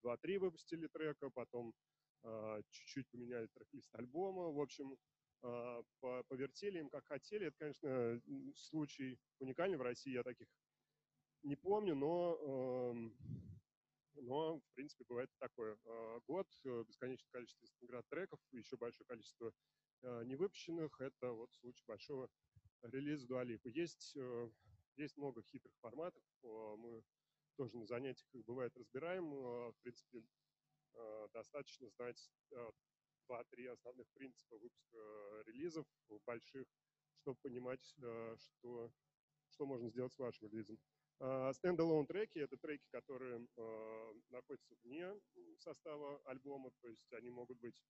два-три выпустили трека, потом э, чуть-чуть поменяли трек-лист альбома. В общем, повертели им как хотели. Это, конечно, случай уникальный в России, я таких не помню, но, эм, но в принципе, бывает такое. А, год, э, бесконечное количество треков, еще большое количество э, невыпущенных. Это вот случай большого релиза Дуалипа. Есть, э, есть много хитрых форматов. Мы тоже на занятиях их бывает разбираем. В принципе, достаточно знать два-три основных принципа выпуска э, релизов больших, чтобы понимать, э, что, что можно сделать с вашим релизом. Standalone треки — это треки, которые находятся вне состава альбома, то есть они могут быть,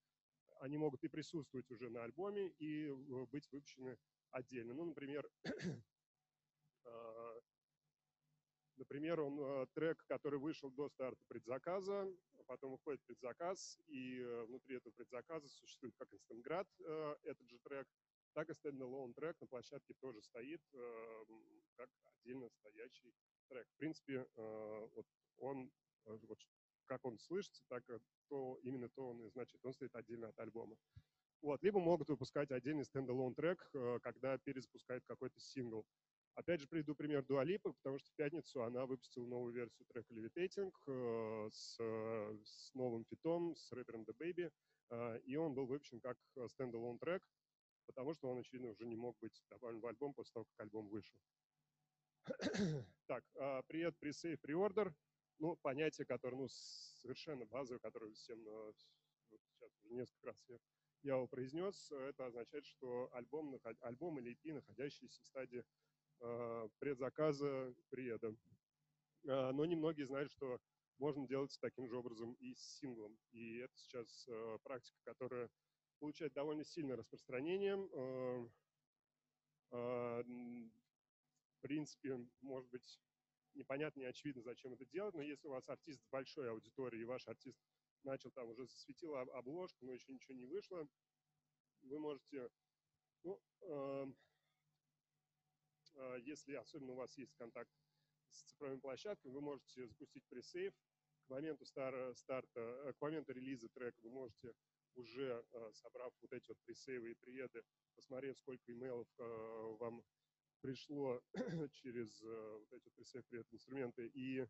они могут и присутствовать уже на альбоме, и быть выпущены отдельно. Ну, например, Например, он э, трек, который вышел до старта предзаказа, потом уходит предзаказ, и э, внутри этого предзаказа существует как instant grat э, этот же трек, так и standalone трек на площадке тоже стоит как отдельно стоящий трек. В принципе, вот он, вот как он слышится, так то именно то он и значит, он стоит отдельно от альбома. Вот, либо могут выпускать отдельный standalone трек, когда перезапускают какой-то сингл. Опять же, приведу пример Дуа Липы, потому что в пятницу она выпустила новую версию трека Levitating э, с, с новым фитом, с рэпером DaBaby, э, и он был выпущен как standalone трек, потому что он, очевидно, уже не мог быть добавлен в альбом после того, как альбом вышел. так, а, привет, pre-save, pre-order. Ну, понятие, которое, ну, совершенно базовое, которое всем э, вот сейчас уже несколько раз я, я его произнес, это означает, что альбом, альбом или EP, находящийся в стадии Э, предзаказа приеда. Но немногие знают, что можно делать таким же образом и с синглом. И это сейчас э, практика, которая получает довольно сильное распространение. В принципе, может быть, непонятно, не очевидно, зачем это делать, но если у вас артист с большой аудиторией, и ваш артист начал там уже засветил обложку, но еще ничего не вышло, вы можете ну, а, если особенно у вас есть контакт с цифровыми площадками, вы можете запустить пресейв. К моменту стар, старта, э, к моменту релиза трека вы можете уже э, собрав вот эти вот пресейвы и приеды, посмотрев, сколько имейлов э, вам пришло через вот эти пресейв привет инструменты и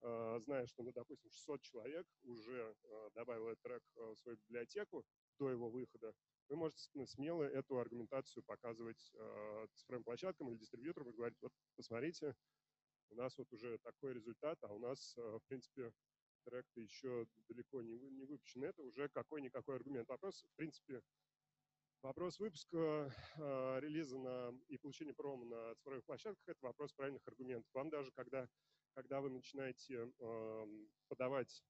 зная, что, ну, допустим, 600 человек уже добавил этот трек в свою библиотеку до его выхода, вы можете смело эту аргументацию показывать э, цифровым площадкам или дистрибьюторам и говорить, вот посмотрите, у нас вот уже такой результат, а у нас, э, в принципе, трек-то еще далеко не, не выпущен. Это уже какой-никакой аргумент. Вопрос, в принципе, вопрос выпуска э, релиза на, и получения промо на цифровых площадках – это вопрос правильных аргументов. Вам даже, когда, когда вы начинаете э, подавать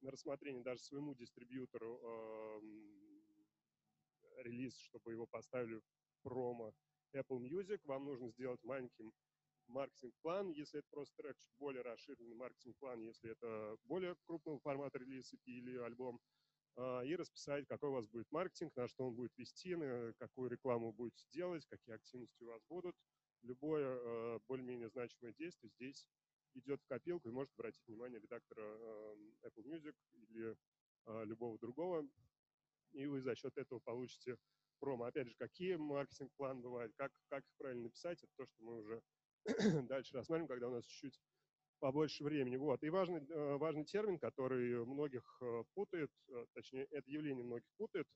на рассмотрение даже своему дистрибьютору э, релиз, чтобы его поставили в промо Apple Music, вам нужно сделать маленький маркетинг-план, если это просто трек, чуть более расширенный маркетинг-план, если это более крупного формата релиз или альбом, а, и расписать, какой у вас будет маркетинг, на что он будет вести, на какую рекламу будете делать, какие активности у вас будут. Любое а, более-менее значимое действие здесь идет в копилку и может обратить внимание редактора а, Apple Music или любого другого и вы за счет этого получите промо. Опять же, какие маркетинг-планы бывают, как, как их правильно написать, это то, что мы уже дальше рассмотрим, когда у нас чуть-чуть побольше времени. Вот. И важный, э, важный термин, который многих э, путает, э, точнее, это явление многих путает,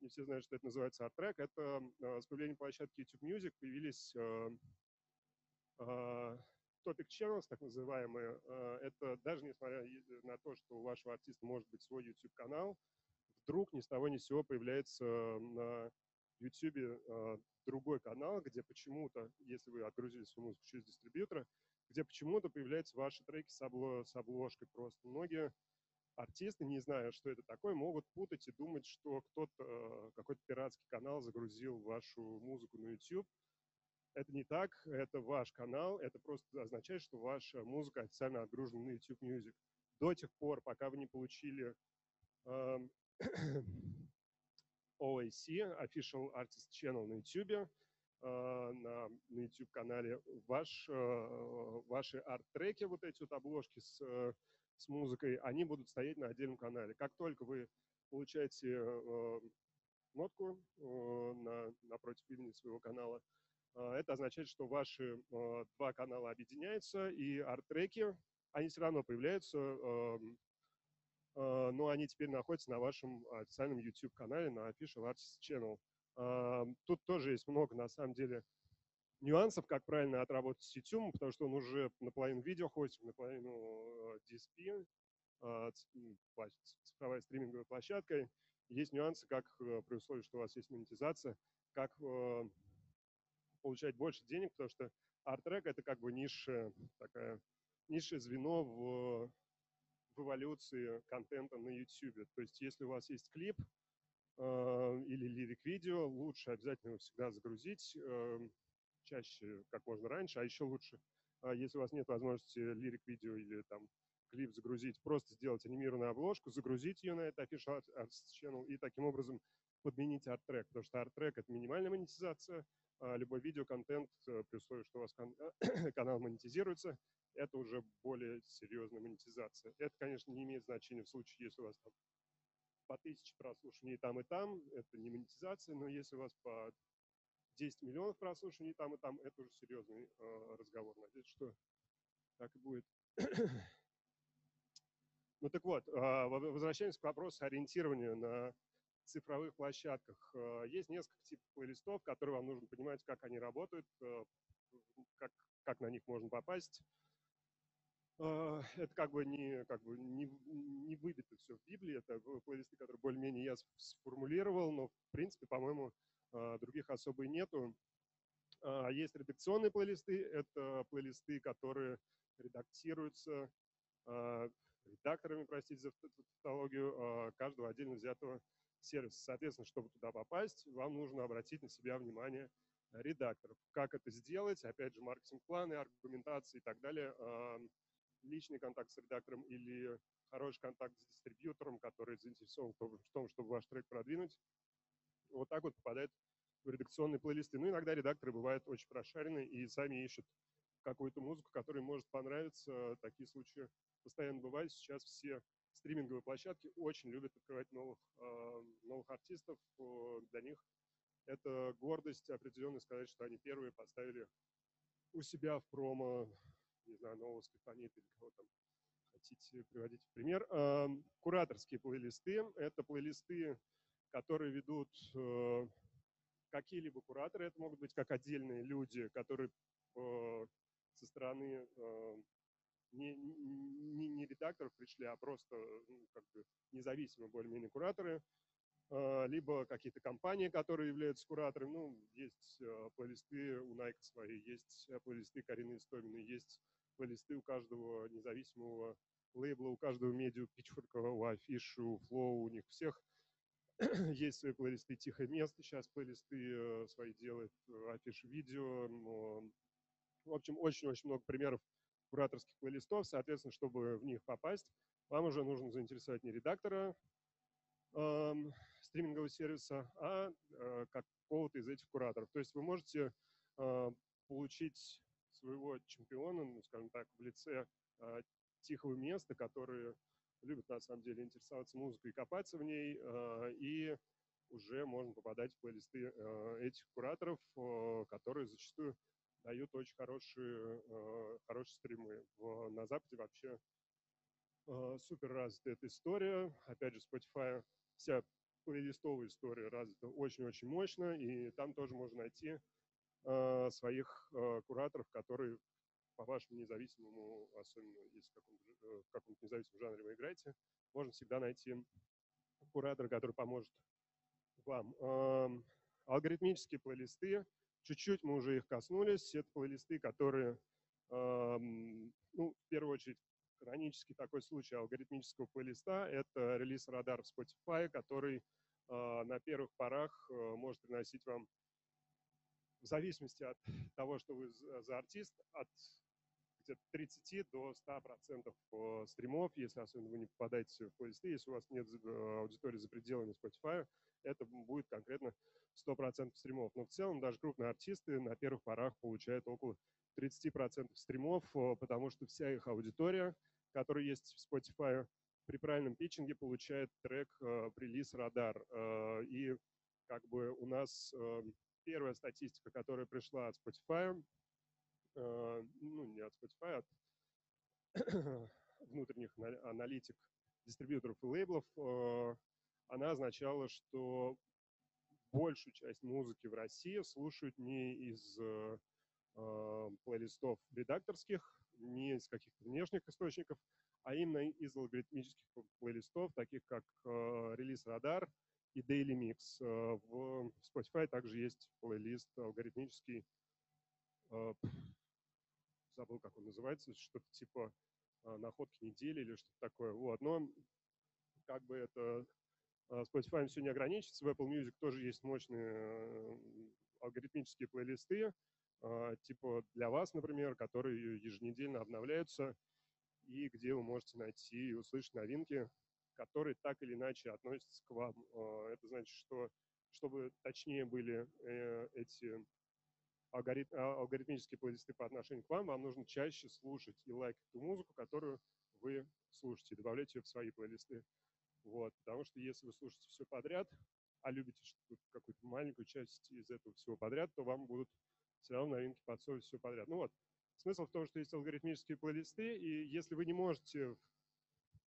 не все знают, что это называется арт-трек, это с появлением площадки YouTube Music появились topic channels, так называемые. Это даже несмотря на то, что у вашего артиста может быть свой YouTube-канал, вдруг ни с того ни с сего появляется на YouTube а, другой канал, где почему-то, если вы отгрузили свою музыку через дистрибьютора, где почему-то появляются ваши треки с, обло, с обложкой просто. Многие артисты, не зная, что это такое, могут путать и думать, что кто-то, а, какой-то пиратский канал загрузил вашу музыку на YouTube. Это не так, это ваш канал, это просто означает, что ваша музыка официально отгружена на YouTube Music. До тех пор, пока вы не получили OAC, Official Artist Channel на YouTube, на, на YouTube-канале. Ваш, ваши арт-треки, вот эти вот обложки с, с музыкой, они будут стоять на отдельном канале. Как только вы получаете нотку на, напротив имени своего канала, это означает, что ваши два канала объединяются, и арт-треки, они все равно появляются но они теперь находятся на вашем официальном YouTube-канале, на Official Artist Channel. А, тут тоже есть много, на самом деле, нюансов, как правильно отработать с YouTube, потому что он уже наполовину видеохостинг, наполовину а, DSP, цифровая стриминговая площадка. Есть нюансы, как при условии, что у вас есть монетизация, как получать больше денег, потому что арт-трек — это как бы низшее, такая, низшее звено в, в эволюции контента на YouTube. То есть если у вас есть клип э, или лирик-видео, лучше обязательно его всегда загрузить, э, чаще, как можно раньше, а еще лучше, э, если у вас нет возможности лирик-видео или там клип загрузить, просто сделать анимированную обложку, загрузить ее на это Official Artist Channel и таким образом подменить арт-трек, потому что арт-трек — это минимальная монетизация, а любой видеоконтент, э, при условии, что у вас канал монетизируется, это уже более серьезная монетизация. Это, конечно, не имеет значения в случае, если у вас там по тысяче прослушиваний там, и там, это не монетизация, но если у вас по 10 миллионов прослушиваний там и там, это уже серьезный э, разговор. Надеюсь, что так и будет. ну так вот, э, возвращаемся к вопросу ориентирования на цифровых площадках. Э, есть несколько типов плейлистов, которые вам нужно понимать, как они работают, э, как, как на них можно попасть. Э, это как бы не, как бы не, не выбито все в Библии, это плейлисты, которые более-менее я сформулировал, но в принципе, по-моему, других особо и нету. Есть редакционные плейлисты, это плейлисты, которые редактируются редакторами, простите за тавтологию, каждого отдельно взятого сервиса. Соответственно, чтобы туда попасть, вам нужно обратить на себя внимание редакторов. Как это сделать? Опять же, маркетинг-планы, аргументации и так далее. Личный контакт с редактором или хороший контакт с дистрибьютором, который заинтересован в том, чтобы ваш трек продвинуть. Вот так вот попадает в редакционные плейлисты. Ну, иногда редакторы бывают очень прошаренные и сами ищут какую-то музыку, которая может понравиться. Такие случаи постоянно бывают. Сейчас все стриминговые площадки очень любят открывать новых, а, новых артистов. Для них это гордость определенно сказать, что они первые поставили у себя в промо, не знаю, нового Скифанита или кого там хотите приводить в пример. А, кураторские плейлисты – это плейлисты, которые ведут э, какие-либо кураторы. Это могут быть как отдельные люди, которые э, со стороны э, не, не, не редакторов пришли, а просто ну, как бы независимые более-менее кураторы, либо какие-то компании, которые являются кураторами. Ну, есть плейлисты у Nike свои, есть плейлисты Карины Истоминой, есть плейлисты у каждого независимого лейбла, у каждого медиа, Pitchfork, у Афиш, у Flow, у них всех есть свои плейлисты «Тихое место», сейчас плейлисты э, свои делает Афиш Видео. В общем, очень-очень много примеров кураторских плейлистов. Соответственно, чтобы в них попасть, вам уже нужно заинтересовать не редактора э, стримингового сервиса, а э, какого-то из этих кураторов. То есть вы можете э, получить своего чемпиона, ну, скажем так, в лице э, тихого места, который любит на самом деле интересоваться музыкой и копаться в ней, э, и уже можно попадать в плейлисты э, этих кураторов, э, которые зачастую дают очень хорошие, э, хорошие стримы. В, на Западе вообще э, супер развита эта история. Опять же, Spotify, вся плейлистовая история развита очень-очень мощно, и там тоже можно найти э, своих кураторов, которые по вашему независимому, особенно если в каком-то, в каком независимом жанре вы играете, можно всегда найти куратора, который поможет вам. Эм, алгоритмические плейлисты Чуть-чуть мы уже их коснулись. Это плейлисты, которые, ну, в первую очередь, хронический такой случай алгоритмического плейлиста – это релиз радар в Spotify, который на первых порах может приносить вам, в зависимости от того, что вы за артист, от где-то 30 до 100 процентов э, стримов, если особенно вы не попадаете в плейлисты, если у вас нет э, аудитории за пределами Spotify, это будет конкретно 100 процентов стримов. Но в целом даже крупные артисты на первых порах получают около 30 процентов стримов, э, потому что вся их аудитория, которая есть в Spotify, при правильном питчинге получает трек релиз радар. И как бы у нас первая статистика, которая пришла от Spotify, Э, ну, не от Spotify, от внутренних аналитик дистрибьюторов и лейблов, э, она означала, что большую часть музыки в России слушают не из э, плейлистов редакторских, не из каких-то внешних источников, а именно из алгоритмических плейлистов, таких как релиз Радар и Daily Mix. В Spotify также есть плейлист алгоритмический забыл, как он называется, что-то типа находки недели или что-то такое. Вот. Но как бы это Spotify все не ограничится. В Apple Music тоже есть мощные алгоритмические плейлисты, типа для вас, например, которые еженедельно обновляются и где вы можете найти и услышать новинки, которые так или иначе относятся к вам. Это значит, что чтобы точнее были э, эти а, алгоритмические плейлисты по отношению к вам, вам нужно чаще слушать и лайкать ту музыку, которую вы слушаете, добавлять ее в свои плейлисты. Вот, потому что если вы слушаете все подряд, а любите какую-то маленькую часть из этого всего подряд, то вам будут все равно новинки подсовывать все подряд. Ну вот, смысл в том, что есть алгоритмические плейлисты, и если вы не можете в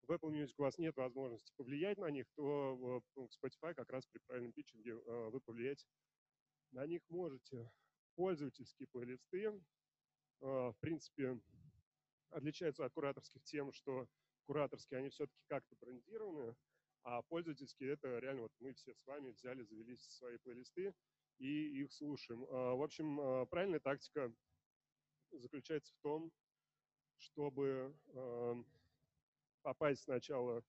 Apple Music у вас нет возможности повлиять на них, то в ну, Spotify как раз при правильном питчинге э, вы повлиять на них можете. Пользовательские плейлисты, э, в принципе, отличаются от кураторских тем, что кураторские, они все-таки как-то брендированы, а пользовательские это реально вот мы все с вами взяли, завели свои плейлисты и их слушаем. Э, в общем, правильная тактика заключается в том, чтобы попасть сначала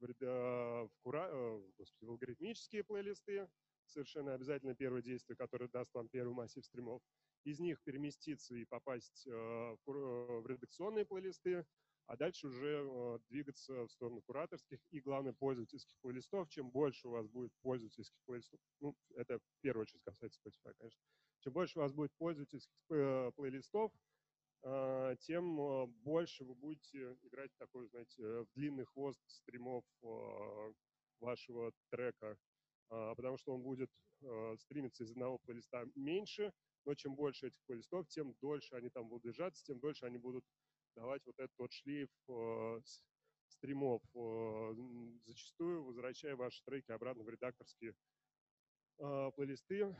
в, в, кура, э, господи, в алгоритмические плейлисты, совершенно обязательно первое действие, которое даст вам первый массив стримов, из них переместиться и попасть э, в, редакционные плейлисты, а дальше уже э, двигаться в сторону кураторских и, главное, пользовательских плейлистов. Чем больше у вас будет пользовательских плейлистов, ну, это в первую очередь касается Spotify, конечно, чем больше у вас будет пользовательских плейлистов, а, тем а, больше вы будете играть такой, знаете, в длинный хвост стримов а, вашего трека, потому что он будет стримиться из одного плейлиста меньше, но чем больше этих плейлистов, тем дольше они там будут держаться, тем дольше они будут давать вот этот вот шлейф стримов, зачастую возвращая ваши треки обратно в редакторские плейлисты,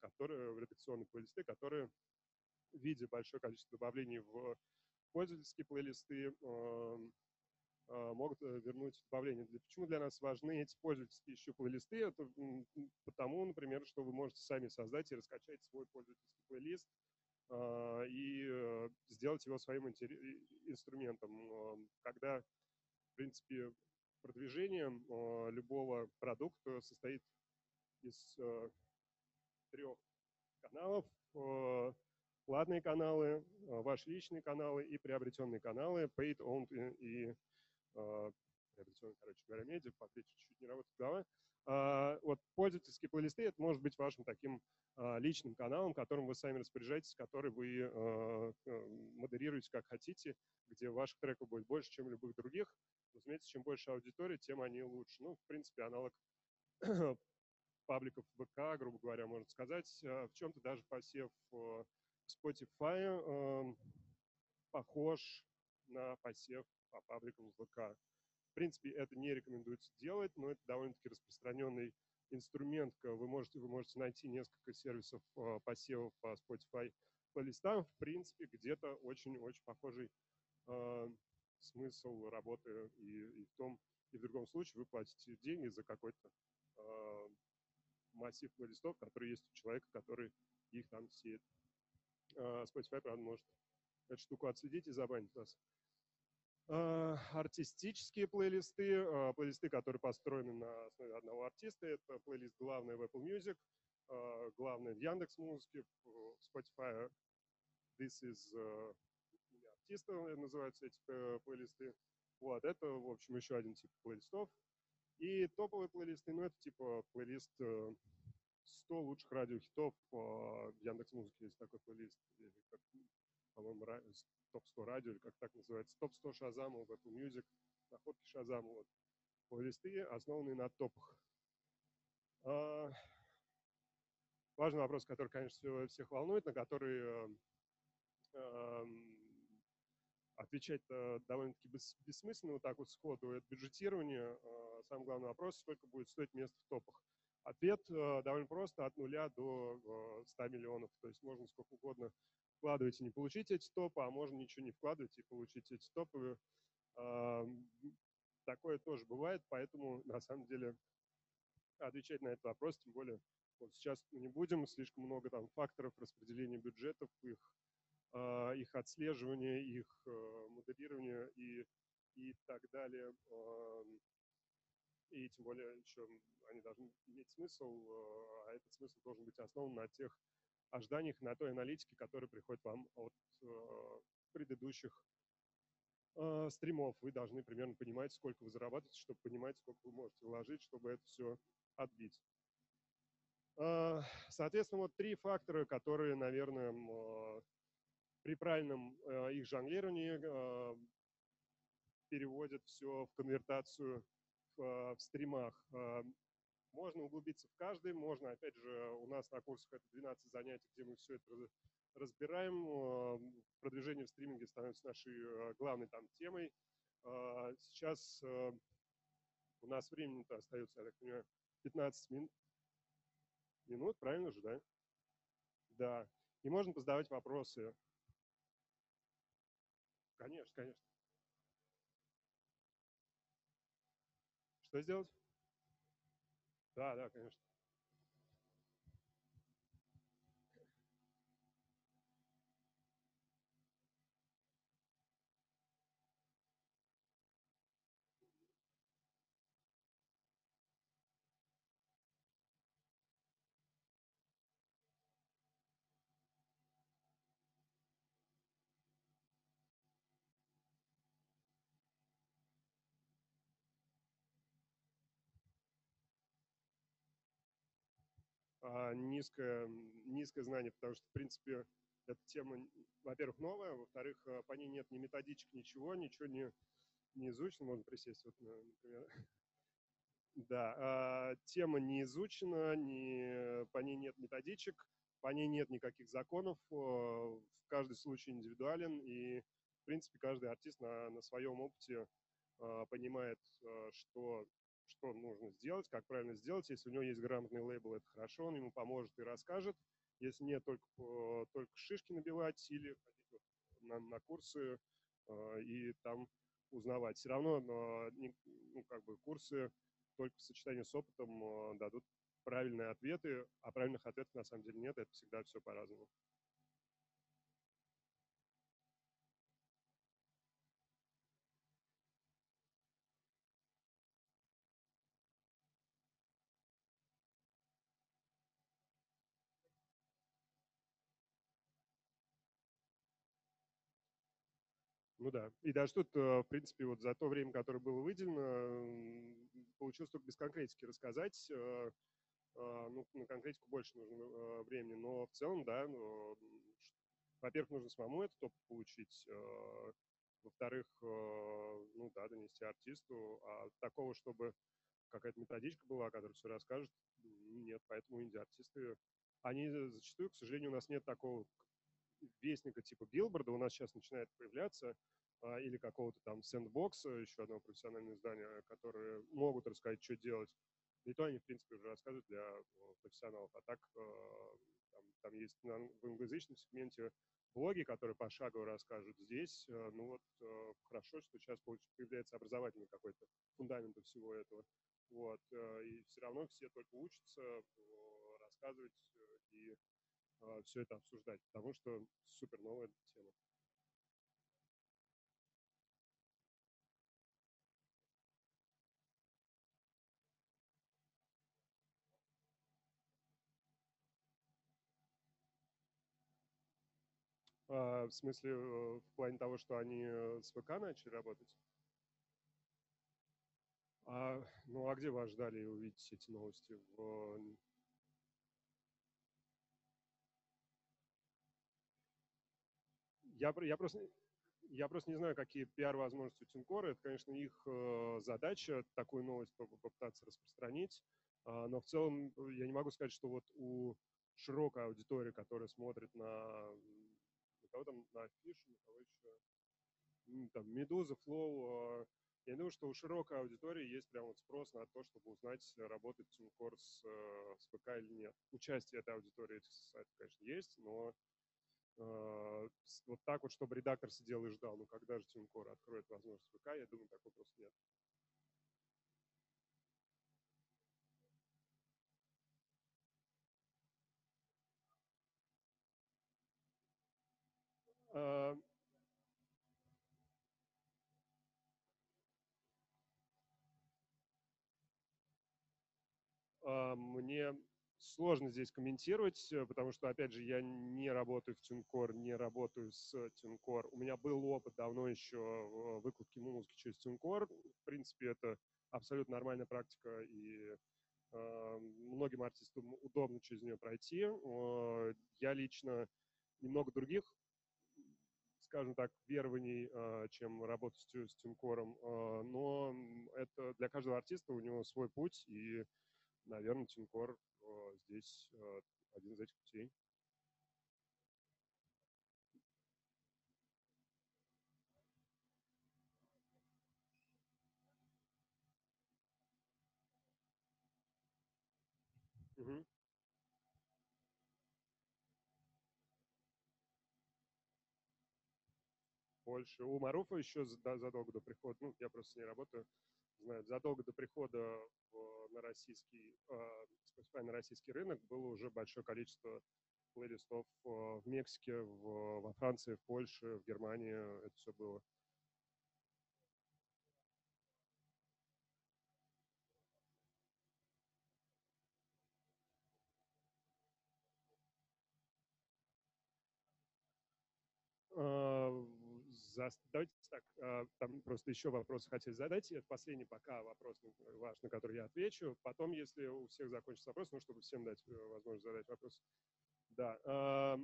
которые, в редакционные плейлисты, которые виде большое количество добавлений в пользовательские плейлисты эм, э, могут э, вернуть добавление. Почему для нас важны эти пользовательские еще плейлисты? Это потому, например, что вы можете сами создать и раскачать свой пользовательский плейлист э, и сделать его своим инструментом. Эм, когда, в принципе, продвижение любого продукта состоит из трех каналов платные каналы, а, ваши личные каналы и приобретенные каналы, paid, owned и, а, приобретенные, короче говоря, медиа, по чуть-чуть не работает голова. А, вот пользовательские плейлисты, это может быть вашим таким личным каналом, которым вы сами распоряжаетесь, который вы модерируете как хотите, где ваших треков будет больше, чем любых других. Разумеется, чем больше аудитории, тем они лучше. Ну, в принципе, аналог пабликов ВК, грубо говоря, можно сказать. В чем-то даже посев Spotify э, похож на посев по пабликам ВК. В принципе, это не рекомендуется делать, но это довольно-таки распространенный инструмент. Вы можете, вы можете найти несколько сервисов э, посевов по Spotify плейлистам. В принципе, где-то очень-очень похожий э, смысл работы и, и в том, и в другом случае вы платите деньги за какой-то э, массив плейлистов, который есть у человека, который их там сеет. А, Spotify, правда, может эту штуку отследить и забанить вас. А, артистические плейлисты, а, плейлисты, которые построены на основе одного артиста, это плейлист главный в Apple Music, главный в Яндекс Музыке, в Spotify This is артиста называются эти э, плейлисты. Вот, это, в общем, еще один тип плейлистов. И топовые плейлисты, ну, это типа плейлист э, 100 лучших радиохитов в Яндекс Музыке есть такой плейлист, по-моему, топ-100 радио, или как так называется, топ-100 Шазама в Apple Music, находки Шазама, вот. Плейлисты, основанные на топах. А, важный вопрос, который, конечно, всех волнует, на который э, э, отвечать довольно-таки бессмысленно вот так вот сходу. Это бюджетирование. Э, самый главный вопрос, сколько будет стоить место в топах. Ответ э, довольно просто, от нуля до 100 э, миллионов. То есть можно сколько угодно вкладывать и не получить эти топы, а можно ничего не вкладывать и получить эти топы. Такое тоже бывает, поэтому на самом деле отвечать на этот вопрос, тем более Вот сейчас не будем, слишком много там факторов распределения бюджетов, их, а, их отслеживания, их э, моделирования и, и так далее. И тем более еще они должны иметь смысл, а этот смысл должен быть основан на тех ожиданиях, на той аналитике, которая приходит вам от э, предыдущих э, стримов. Вы должны примерно понимать, сколько вы зарабатываете, чтобы понимать, сколько вы можете вложить, чтобы это все отбить. Соответственно, вот три фактора, которые, наверное, при правильном их жонглировании переводят все в конвертацию в, э, в стримах. Э, можно углубиться в каждый, можно, опять же, у нас на курсах это 12 занятий, где мы все это разбираем. Э, продвижение в стриминге становится нашей главной там темой. Э, сейчас у нас времени-то остается, я так понимаю, 15 минут. Минут, правильно же, да? Да. И можно позадавать вопросы. Конечно, конечно. Что сделать? Да, да, конечно. А, низкое, низкое знание, потому что, в принципе, эта тема, во-первых, новая, во-вторых, а, по ней нет ни методичек, ничего, ничего не, не изучено. Можно присесть, вот, например. Да, а, тема не изучена, не, по ней нет методичек, по ней нет никаких законов, каждый случай индивидуален, и, в принципе, каждый артист на, на своем опыте понимает, что что нужно сделать, как правильно сделать. Если у него есть грамотный лейбл, это хорошо, он ему поможет и расскажет. Если нет, только, только шишки набивать или ходить на, на курсы э, и там узнавать. Все равно ну, как бы курсы только в сочетании с опытом э, дадут правильные ответы, а правильных ответов на самом деле нет, это всегда все по-разному. Ну да. И даже тут, э, в принципе, вот за то время, которое было выделено, получилось только без конкретики рассказать. Э, а, ну, на конкретику больше нужно э, времени, но в целом, да, во-первых, нужно самому этот опыт получить, во-вторых, ну да, донести артисту, а такого, чтобы какая-то методичка была, которая все расскажет, нет, поэтому инди-артисты, они зачастую, к сожалению, у нас нет такого вестника типа билборда у нас сейчас начинает появляться, или какого-то там сэндбокса, еще одного профессионального издания, которые могут рассказать, что делать. И то они, в принципе, уже рассказывают для профессионалов. А так а, там, там есть на, в англоязычном сегменте блоги, которые пошагово расскажут. Здесь, а, ну вот, хорошо, что сейчас появляется образовательный какой-то фундамент всего этого. Вот. И все равно все только учатся рассказывать и все это обсуждать, потому что супер новая тема. А, в смысле, э, в плане того, что они э, с ВК начали работать? А, ну, а где вы ожидали увидеть эти новости? В... Я, я, просто, я просто не знаю, какие пиар-возможности у Тинкора. Это, конечно, их э, задача такую новость попытаться распространить. А, но в целом я не могу сказать, что вот у широкой аудитории, которая смотрит на кого там на афишу, на кого еще, там, Медуза, Флоу. Я думаю, что у широкой аудитории есть прям вот спрос на то, чтобы узнать, работает TeamCore с, э, с ПК или нет. Участие этой аудитории этих сайтов, конечно, есть, но э, вот так вот, чтобы редактор сидел и ждал, ну когда же TeamCore откроет возможность ПК, я думаю, такого просто нет. Мне сложно здесь комментировать, э, потому что, опять же, я не работаю в TuneCore, не работаю с TuneCore. У меня был опыт давно еще выкладки музыки через TuneCore. В принципе, это абсолютно нормальная практика, и э, многим артистам удобно через нее пройти. Э, я лично немного других, скажем так, верований, э, чем работать с, с э, но это для каждого артиста у него свой путь, и, наверное, TuneCore э, здесь э, один из этих путей. Угу. Польша. У Маруфа еще задолго до прихода, ну, я просто с ней работаю, знаю, задолго до прихода в, на российский, э, Spotify на российский рынок было уже большое количество плейлистов э, в Мексике, в, во Франции, в Польше, в Германии. Это все было. А, давайте так, а, там просто еще вопрос хотели задать. Это последний пока вопрос ваш, на который я отвечу. Потом, если у всех закончится вопрос, ну, чтобы всем дать э, возможность задать вопрос. Да, а,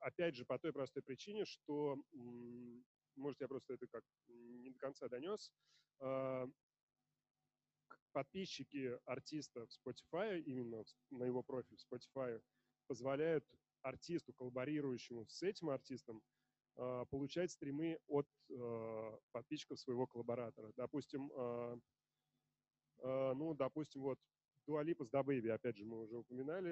опять же, по той простой причине, что, может, я просто это как не до конца донес, подписчики артиста в Spotify, именно на его профиль в Spotify, позволяют артисту, коллаборирующему с этим артистом, а, получать стримы от а, подписчиков своего коллаборатора. Допустим, а, ну, допустим, вот Дуалипа с DaBaby, опять же, мы уже упоминали,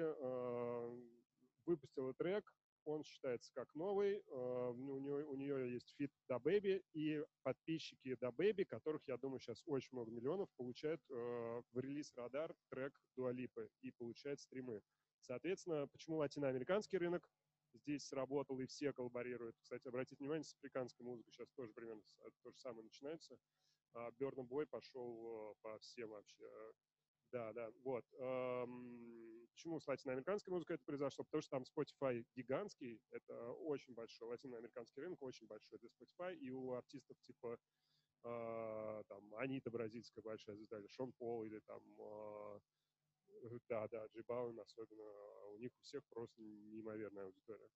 выпустила трек, он считается как новый, у нее, у нее есть фит DaBaby, и подписчики DaBaby, которых, я думаю, сейчас очень много миллионов, получают в релиз-радар трек Дуалипы и получают стримы. Соответственно, почему латиноамериканский рынок здесь сработал и все коллаборируют. Кстати, обратите внимание, с африканской музыкой сейчас тоже примерно то же самое начинается. Берна Бой пошел э, по всем вообще. Да, да, вот. Почему с латиноамериканской музыкой это произошло? Потому что там Spotify гигантский, это очень большой, латиноамериканский рынок очень большой для Spotify, и у артистов типа а, там Анита бразильская большая звезда, или Шон Пол, или там а, да, да, Джибаун особенно, а у них у всех просто неимоверная аудитория.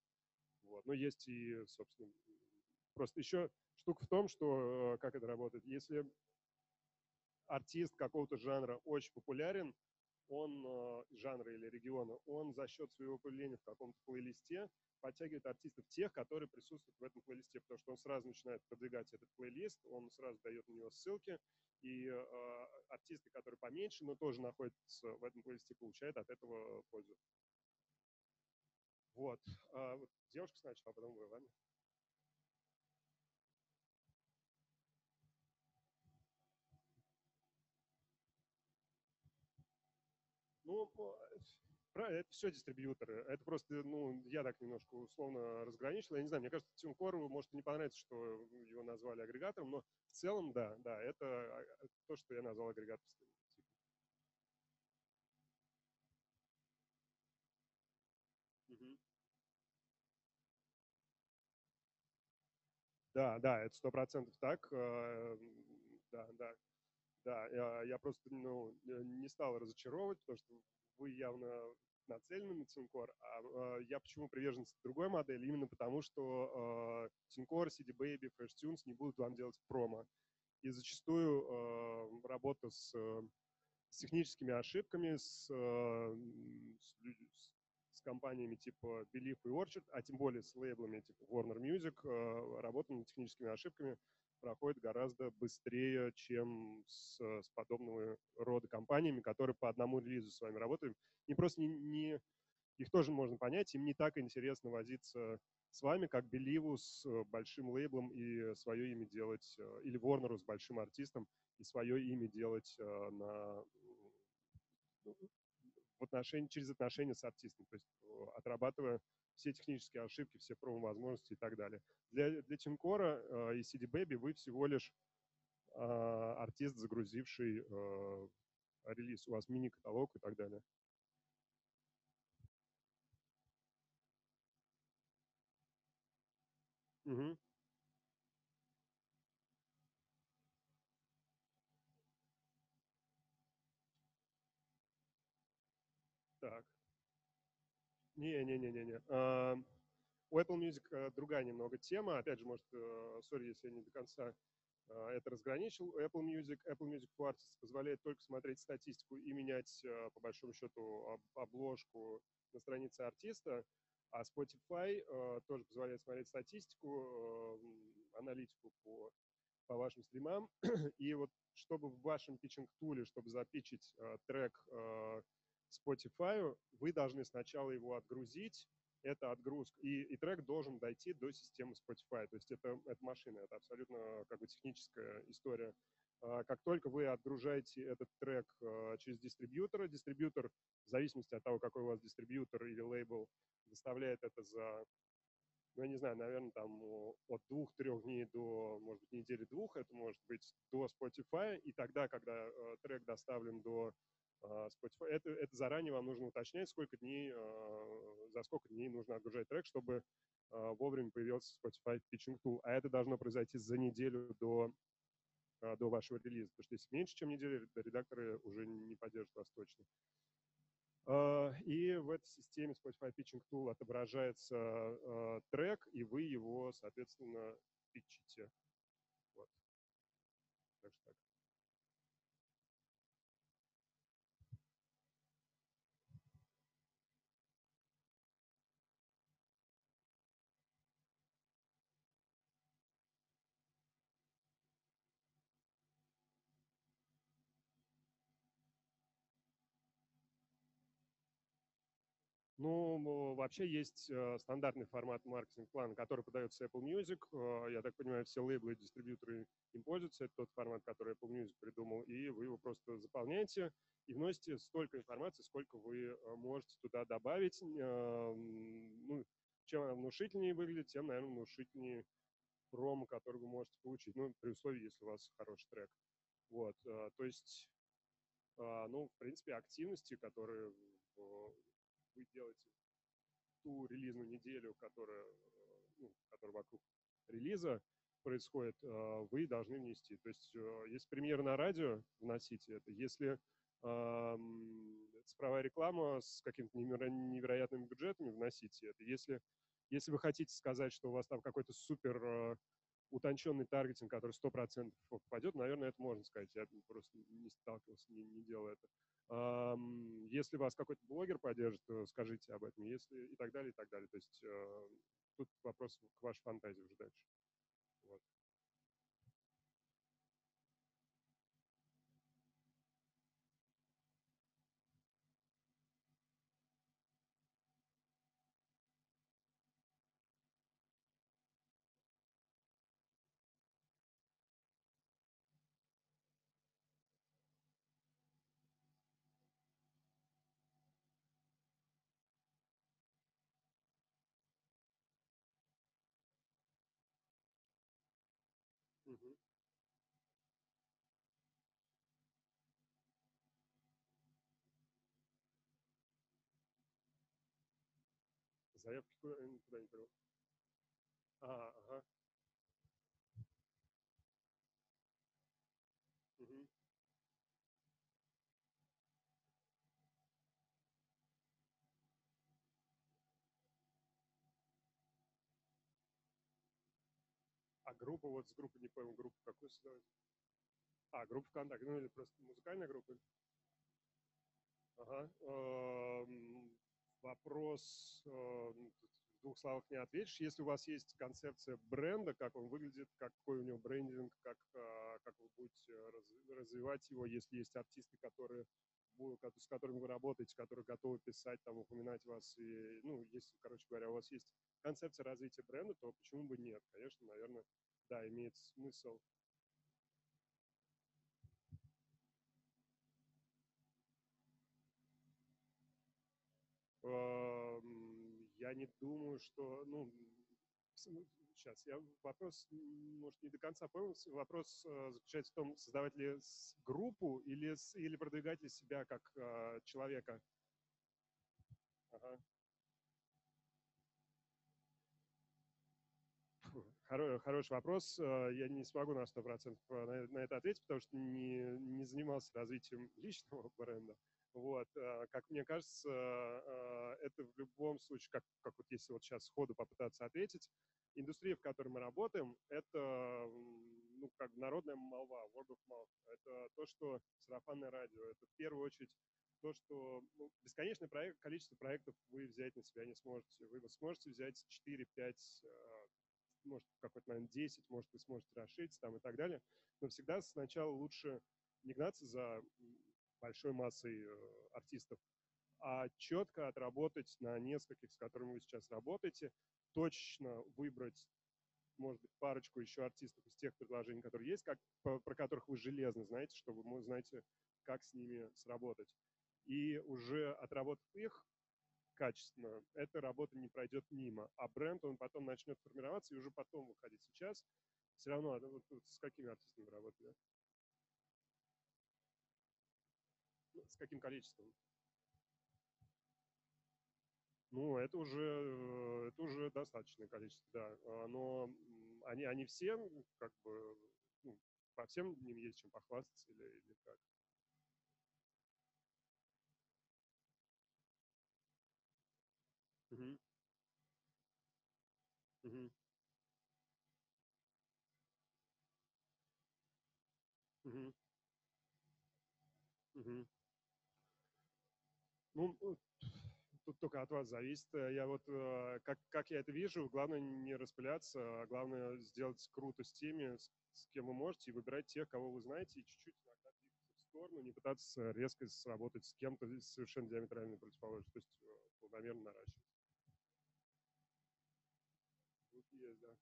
Вот. Но есть и, собственно, просто еще штука в том, что, э, как это работает, если артист какого-то жанра очень популярен, он, э, жанра или региона, он за счет своего появления в каком-то плейлисте подтягивает артистов тех, которые присутствуют в этом плейлисте, потому что он сразу начинает продвигать этот плейлист, он сразу дает на него ссылки, и э, артисты, которые поменьше, но тоже находятся в этом плейлисте, получают от этого пользу. Вот. А, вот девушка сначала, а потом вы, ладно? Ну, это все дистрибьюторы. Это просто, ну, я так немножко условно разграничил. Я не знаю, мне кажется, TuneCore может не понравиться, что его назвали агрегатором, но в целом, да, да, это а, то, что я назвал агрегаторским. Да, да, это сто процентов так. Э, да, да, да. Я, я просто ну, не стал разочаровывать, потому что вы явно нацелены на Тинкор, а э, я почему приверженец другой модели? Именно потому, что э, Тинкор, CD Baby, Fresh Tunes не будут вам делать промо. И зачастую э, работа с, с техническими ошибками, с, э, с, с компаниями типа Belief и Orchard, а тем более с лейблами типа Warner Music, э, работа над техническими ошибками проходит гораздо быстрее, чем с, с подобного рода компаниями, которые по одному релизу с вами работают. И просто не, не, их тоже можно понять, им не так интересно возиться с вами, как Беливу с большим лейблом и свое имя делать, э, или Ворнеру с большим артистом и свое имя делать э, на, в отношении, через отношения с артистом, то есть э, отрабатывая все технические ошибки, все промо-возможности и так далее. Для, для Тинкора и CD Baby вы всего лишь артист, загрузивший релиз. У вас мини-каталог и так далее. Угу. Так. Не-не-не-не-не. У Apple Music э, другая немного тема. Опять же, может, э, сори, если я не до конца э, это разграничил. Apple Music, Apple Music for Artists позволяет только смотреть статистику и менять, по большому счету, обложку на странице артиста. А Spotify тоже позволяет смотреть статистику, аналитику по, по вашим стримам. И вот чтобы в вашем питчинг-туле, чтобы запичить трек Spotify, вы должны сначала его отгрузить, это отгрузка, и, и трек должен дойти до системы Spotify. То есть это, это машина, это абсолютно как бы техническая история. А, как только вы отгружаете этот трек а, через дистрибьютора, дистрибьютор, в зависимости от того, какой у вас дистрибьютор или лейбл, доставляет это за, ну, я не знаю, наверное, там от двух-трех дней до, может быть, недели двух, это может быть до Spotify, и тогда, когда э, трек доставлен до э, Spotify, это, это заранее вам нужно уточнять, сколько дней, э, за сколько дней нужно отгружать трек, чтобы э, вовремя появился Spotify Pitching Tool. А это должно произойти за неделю до а, до вашего релиза. Потому что если меньше, чем неделя, редакторы уже не поддержат вас точно. А, и в этой системе Spotify Pitching Tool отображается а, трек, и вы его, соответственно, питчите. Вот. Так что так. Ну, вообще есть э, стандартный формат маркетинг-плана, который подается Apple Music. Э, я так понимаю, все лейблы и дистрибьюторы им пользуются. Это тот формат, который Apple Music придумал. И вы его просто заполняете и вносите столько информации, сколько вы э, можете туда добавить. Ну, чем она внушительнее выглядит, тем, наверное, внушительнее промо, который вы можете получить. Ну, при условии, если у вас хороший трек. Вот, то есть, ну, в принципе, активности, которые вы делаете ту релизную неделю, которая, э, ну, которая вокруг релиза происходит, э, вы должны внести. То есть э, если премьера на радио, вносите это. Если цифровая реклама с какими-то невероятными бюджетами, вносите это. Если, если вы хотите сказать, что у вас там какой-то супер утонченный таргетинг, который 100% попадет, наверное, это можно сказать. Я просто не сталкивался, не, не делал это. Если вас какой-то блогер поддержит, скажите об этом, если и так далее, и так далее. То есть э, тут вопрос к вашей фантазии уже дальше. Заявки куда, куда не понял. А, ага. Угу. А группа, вот с группы, не понял, группу какую создавать? А, группа ВКонтакте, ну или просто музыкальная группа? Ага. Вопрос эм, в двух словах не ответишь. Если у вас есть концепция бренда, как он выглядит, какой у него брендинг, как, э, как вы будете развивать его, если есть артисты, которые с которыми вы работаете, которые готовы писать, там, упоминать вас, и, ну, если, короче говоря, у вас есть концепция развития бренда, то почему бы нет? Конечно, наверное, да, имеет смысл я я не думаю, что, ну, сейчас, я вопрос, может, не до конца понял. Вопрос э, заключается в том, создавать ли группу или, или продвигать ли себя как э, человека. Ага. Хороший вопрос. Э, я не смогу на 100% э, на это ответить, потому что не, не занимался развитием личного бренда. Вот, э, как мне кажется, это в любом случае, как, как вот если вот сейчас сходу попытаться ответить, индустрия, в которой мы работаем, это ну, как народная молва, word of mouth. Это то, что сарафанное радио. Это в первую очередь то, что ну, бесконечное проект, количество проектов вы взять на себя не сможете. Вы сможете взять 4-5, может, какой-то, наверное, 10, может, вы сможете расшириться там и так далее. Но всегда сначала лучше не гнаться за большой массой э, артистов, а четко отработать на нескольких, с которыми вы сейчас работаете, точно выбрать, может быть, парочку еще артистов из тех предложений, которые есть, как, про которых вы железно знаете, чтобы вы знаете, как с ними сработать. И уже отработав их качественно, эта работа не пройдет мимо. А бренд, он потом начнет формироваться и уже потом выходить. Сейчас все равно, ну, вот, вот с какими артистами вы работали? С каким количеством? Ну, это уже, э, это уже достаточное количество, да. А, но они, они все, как бы, ну, по всем ним есть чем похвастаться или, или как? Угу. Угу. Угу. Угу. Ну, тут только от вас зависит. Я вот, э, как, как я это вижу, главное не распыляться, а главное сделать круто с теми, с, с кем вы можете, и выбирать тех, кого вы знаете, и чуть-чуть иногда двигаться в сторону, не пытаться резко сработать с кем-то совершенно диаметрально противоположным, то есть э, планомерно наращивать. Есть, да.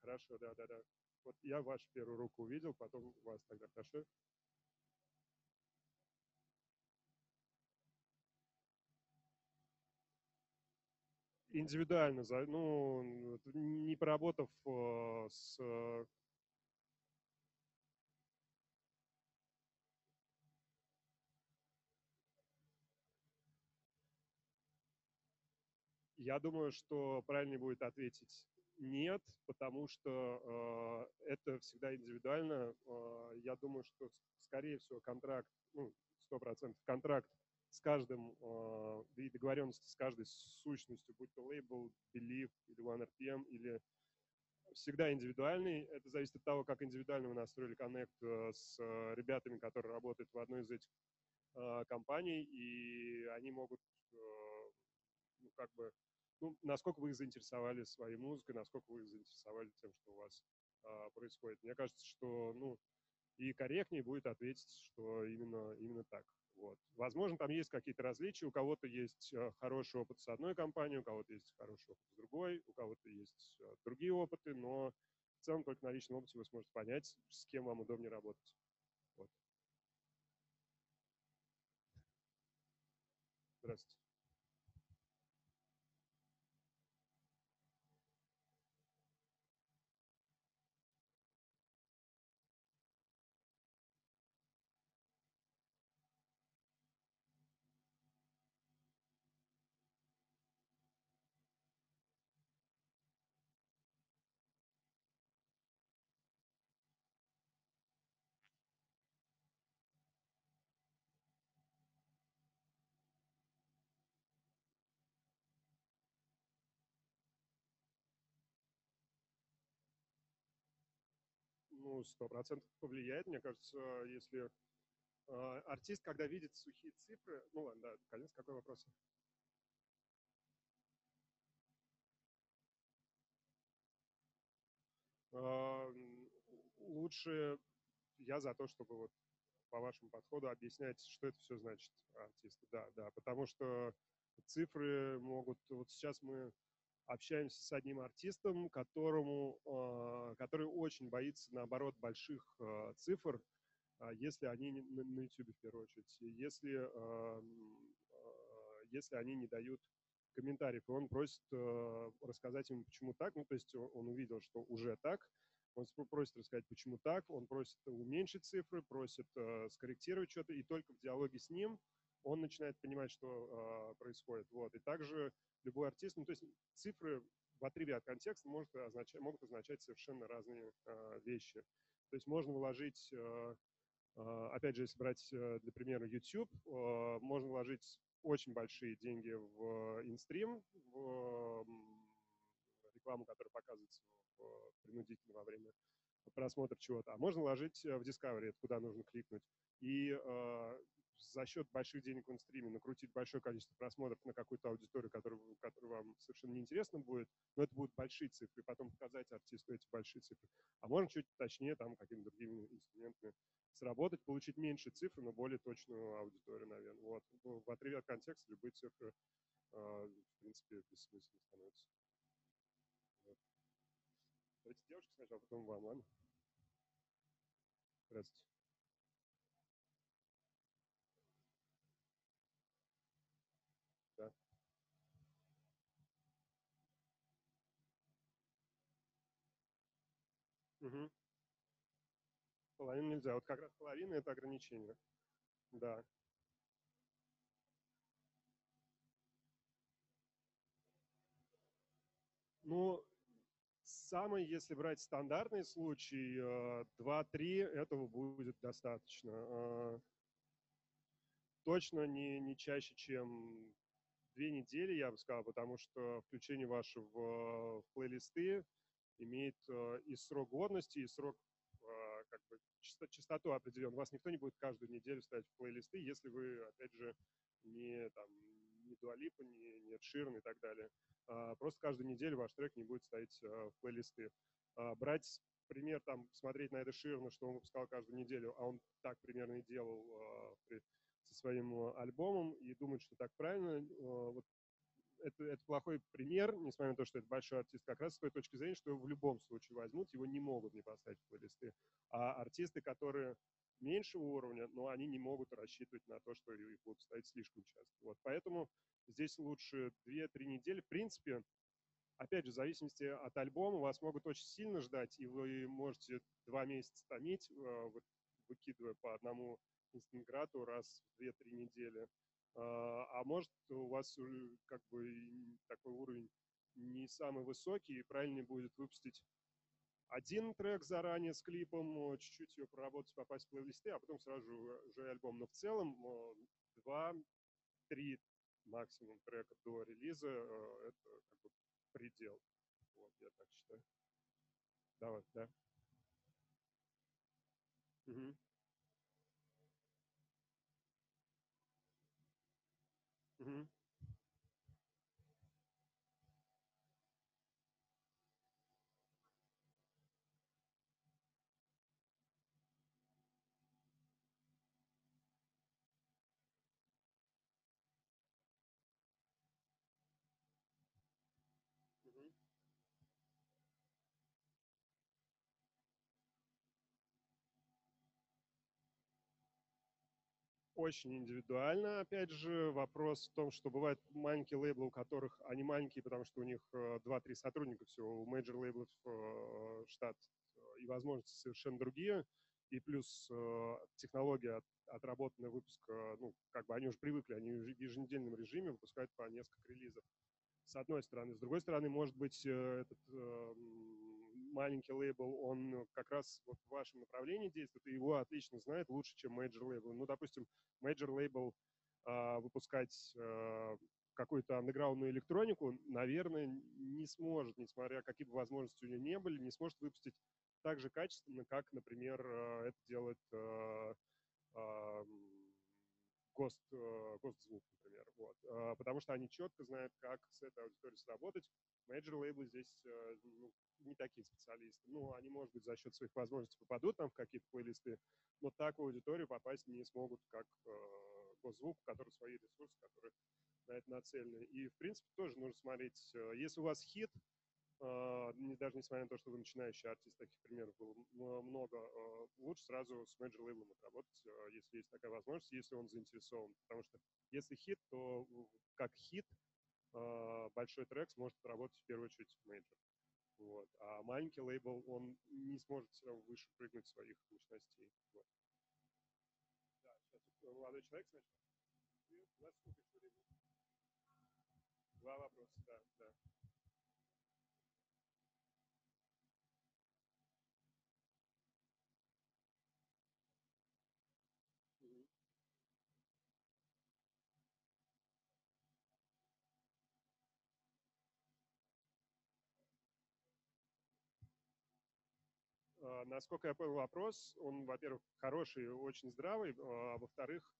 Хорошо, да, да, да. Вот я вашу первую руку увидел, потом вас тогда, хорошо? Индивидуально, ну, не поработав э, с Я думаю, что правильнее будет ответить нет, потому что э, это всегда индивидуально. Э, я думаю, что, скорее всего, контракт, ну, 100% контракт с каждым, э, и договоренности с каждой сущностью, будь то лейбл, Believe или OneRPM, или всегда индивидуальный. Это зависит от того, как индивидуально мы настроили коннект э, с ребятами, которые работают в одной из этих э, компаний, и они могут, ну, как бы, ну, насколько вы их заинтересовали своей музыкой, насколько вы их заинтересовали тем, что у вас происходит. Мне кажется, что, ну, и корректнее будет ответить, что именно, именно так. Вот. Возможно, там есть какие-то различия. У кого-то есть э, хороший опыт с одной компанией, у кого-то есть хороший опыт с другой, у кого-то есть э, другие опыты, но в целом только на личном опыте вы сможете понять, с кем вам удобнее работать. Вот. Здравствуйте. Ну, сто процентов повлияет, мне кажется, если э, артист, когда видит сухие цифры, ну ладно, да, конец, какой вопрос? Э, лучше я за то, чтобы вот по вашему подходу объяснять, что это все значит артисту. Да, да, потому что цифры могут... Вот сейчас мы общаемся с одним артистом, которому, а, который очень боится, наоборот, больших а, цифр, а, если они на YouTube в первую очередь, если, если они не дают комментариев, и он просит рассказать ему, почему так. Ну, то есть он, увидел, что уже так, он просит рассказать, почему так, он просит уменьшить цифры, просит скорректировать что-то, и только в диалоге с ним он начинает понимать, что происходит. Вот. И также любой артист, ну, то есть цифры в отрыве от контекста может означать, могут означать совершенно разные э, вещи. То есть можно вложить, э, э, опять же, если брать э, для примера YouTube, э, можно вложить очень большие деньги в инстрим, в рекламу, которая показывается в, принудительно во время просмотра чего-то, а можно вложить в Discovery, куда нужно кликнуть. И э, за счет больших денег в инстриме накрутить большое количество просмотров на какую-то аудиторию, которая, которая вам совершенно неинтересна будет, но это будут большие цифры, и потом показать артисту эти большие цифры. А можно чуть точнее там какими-то другими инструментами сработать, получить меньше цифр, но более точную аудиторию, наверное. Вот. Ну, в отрыве от контекста любые цифры, э, в принципе, бессмысленны становятся. Вот. Давайте девушка сначала, потом вам, ладно? Здравствуйте. Угу. Половину нельзя. Вот как раз половина – это ограничение. Да. Ну, самый, если брать стандартный случай, 2-3 э, этого будет достаточно. Э, точно не, не чаще, чем две недели, я бы сказал, потому что включение ваше в, в плейлисты имеет э, и срок годности, и срок э, как бы частоту определен. Вас никто не будет каждую неделю ставить в плейлисты, если вы, опять же, не там не Дуалипа, не, не Ширн и так далее. А, просто каждую неделю ваш трек не будет ставить э, в плейлисты. А, брать пример, там, смотреть на это Ширна, что он выпускал каждую неделю, а он так примерно и делал при, со своим альбомом, и думать, что так правильно, вот это, это плохой пример, несмотря на то, что это большой артист, как раз с той точки зрения, что его в любом случае возьмут, его не могут не поставить в плейлисты. А артисты, которые меньшего уровня, но они не могут рассчитывать на то, что их будут ставить слишком часто. Вот, поэтому здесь лучше 2-3 недели. В принципе, опять же, в зависимости от альбома, вас могут очень сильно ждать, и вы можете два месяца томить, э, выкидывая по одному инстаграту раз в 2-3 недели. А, а может у вас как бы такой уровень не самый высокий, и правильнее будет выпустить один трек заранее с клипом, чуть-чуть ее проработать, попасть в плейлисты, а потом сразу же альбом. Но в целом два-три максимум трека до релиза э, это как бы предел. Вот, я так считаю. Давай, да. Угу. Mm-hmm. Очень индивидуально. Опять же, вопрос в том, что бывают маленькие лейблы, у которых они маленькие, потому что у них 2-3 э, сотрудника всего, у major лейблов э, штат э, и возможности совершенно другие. И плюс технология отработанная выпуска, ну, как бы они уже привыкли, они в еженедельном режиме выпускают по несколько релизов. С одной стороны. С другой стороны, может быть, этот маленький лейбл, он как раз вот в вашем направлении действует, и его отлично знает лучше, чем major лейбл. Ну, допустим, major лейбл э, выпускать э, какую-то андеграундную электронику, наверное, не сможет, несмотря какие бы возможности у нее не были, не сможет выпустить так же качественно, как, например, э, это делает Гост, э, Гостзвук, например. Вот. Потому что они четко знают, как с этой аудиторией сработать. Major лейблы здесь э, ну, не такие специалисты. Ну, они, может быть, за счет своих возможностей попадут там в какие-то плейлисты, но так в аудиторию попасть не смогут, как э, Гостзвук, у которого свои ресурсы, которые на это нацелены. И, в принципе, тоже нужно смотреть, э, если у вас хит, э, даже несмотря на то, что вы начинающий артист, таких примеров было много, э, лучше сразу с major лейблом отработать, э, если есть такая возможность, если он заинтересован. Потому что если хит, то как хит – э, большой трек сможет работать в первую очередь в major. Вот. А маленький лейбл, он не сможет все равно выше прыгнуть своих мощностей. Вот. Да, сейчас молодой человек сначала. У вас сколько еще времени? Два вопроса, да, да. Насколько я понял вопрос, он, во-первых, хороший, очень здравый, а во-вторых,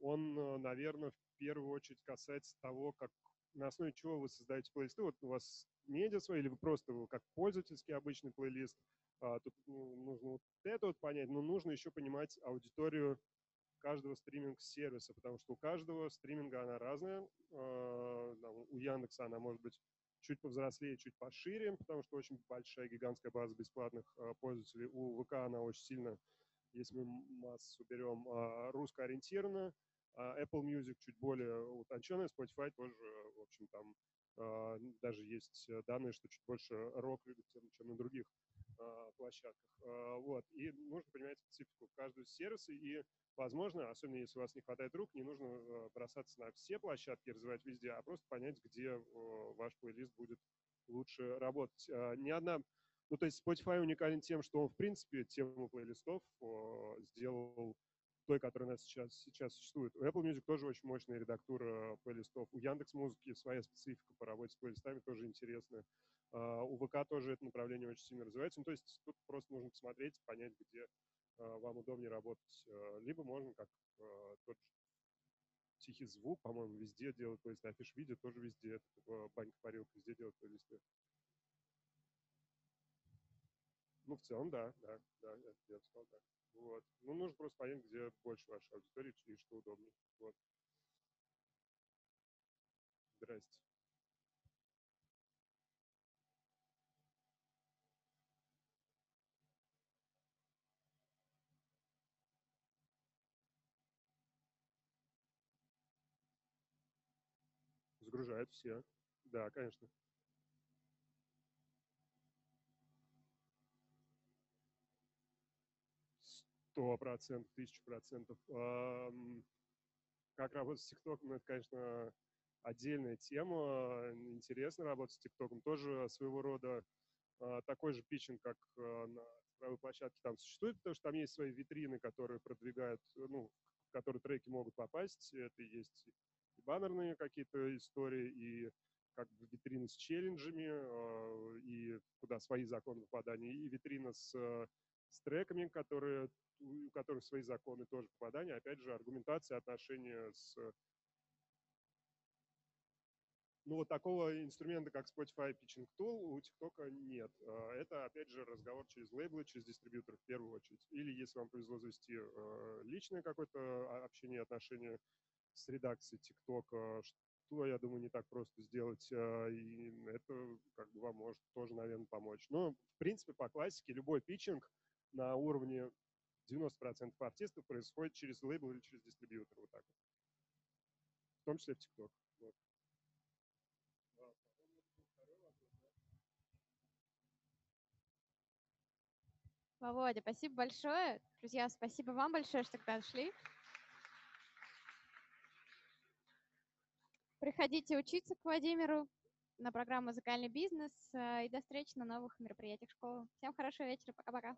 он, наверное, в первую очередь касается того, как на основе чего вы создаете плейлисты. Вот у вас медиа свой, или вы просто как пользовательский обычный плейлист. А, тут ну, нужно вот это вот понять, но нужно еще понимать аудиторию каждого стриминг-сервиса, потому что у каждого стриминга она разная. У Яндекса она может быть чуть повзрослее, чуть пошире, потому что очень большая гигантская база бесплатных а, пользователей. У ВК она очень сильно, если мы массу берем, а, русско-ориентирована. А Apple Music чуть более утонченная, Spotify тоже, в общем, там даже есть данные, что чуть больше рок любит, чем на других площадках. Вот. И нужно понимать специфику каждого сервиса и возможно, особенно если у вас не хватает рук, не нужно э, бросаться на все площадки, развивать везде, а просто понять, где ваш плейлист будет лучше работать. А, ни одна, ну то есть Spotify уникален тем, что он в принципе тему плейлистов сделал той, которая у нас сейчас, сейчас существует. У Apple Music тоже очень мощная редактура плейлистов. У Яндекс Музыки своя специфика по работе с плейлистами тоже интересная. А, у ВК тоже это направление очень сильно развивается. Ну, то есть тут просто нужно посмотреть, понять, где Э, вам удобнее работать. Э, либо можно, как тот же тихий звук, по-моему, везде делать плейлисты. Афиш видео тоже везде. Это банька парилка везде делать плейлисты. Ну, в целом, да, да, да, я, я бы сказал так. Вот. Ну, нужно просто понять, где больше вашей аудитории и что удобнее. Вот. Здрасте. Загружают все. Да, конечно. Сто процентов, тысячу процентов. Как работать с ТикТоком, это, конечно, отдельная тема. Интересно работать с ТикТоком. Тоже своего рода а, такой же питчинг, как а, на цифровой площадке там существует, потому что там есть свои витрины, которые продвигают, ну, в которые треки могут попасть. Это есть баннерные какие-то истории, и как бы витрины с челленджами, а, и куда свои законы попадания, и витрина с, с треками, которые, у которых свои законы тоже попадания. Опять же, аргументация, отношения с... Ну, вот такого инструмента, как Spotify Pitching Tool, у TikTok нет. А, это, опять же, разговор через лейблы, через дистрибьютор в первую очередь. Или, если вам повезло завести а, личное какое-то общение, отношения с редакцией ТикТока, что, я думаю, не так просто сделать, а, и это как бы вам может тоже, наверное, помочь. Но, в принципе, по классике любой питчинг на уровне 90% артистов происходит через лейбл или через дистрибьютор, вот так вот. В том числе в ТикТок. Вот. Володя, спасибо большое. Друзья, спасибо вам большое, что к нам шли. Приходите учиться к Владимиру на программу «Музыкальный бизнес» э, и до встречи на новых мероприятиях школы. Всем хорошего вечера. Пока-пока.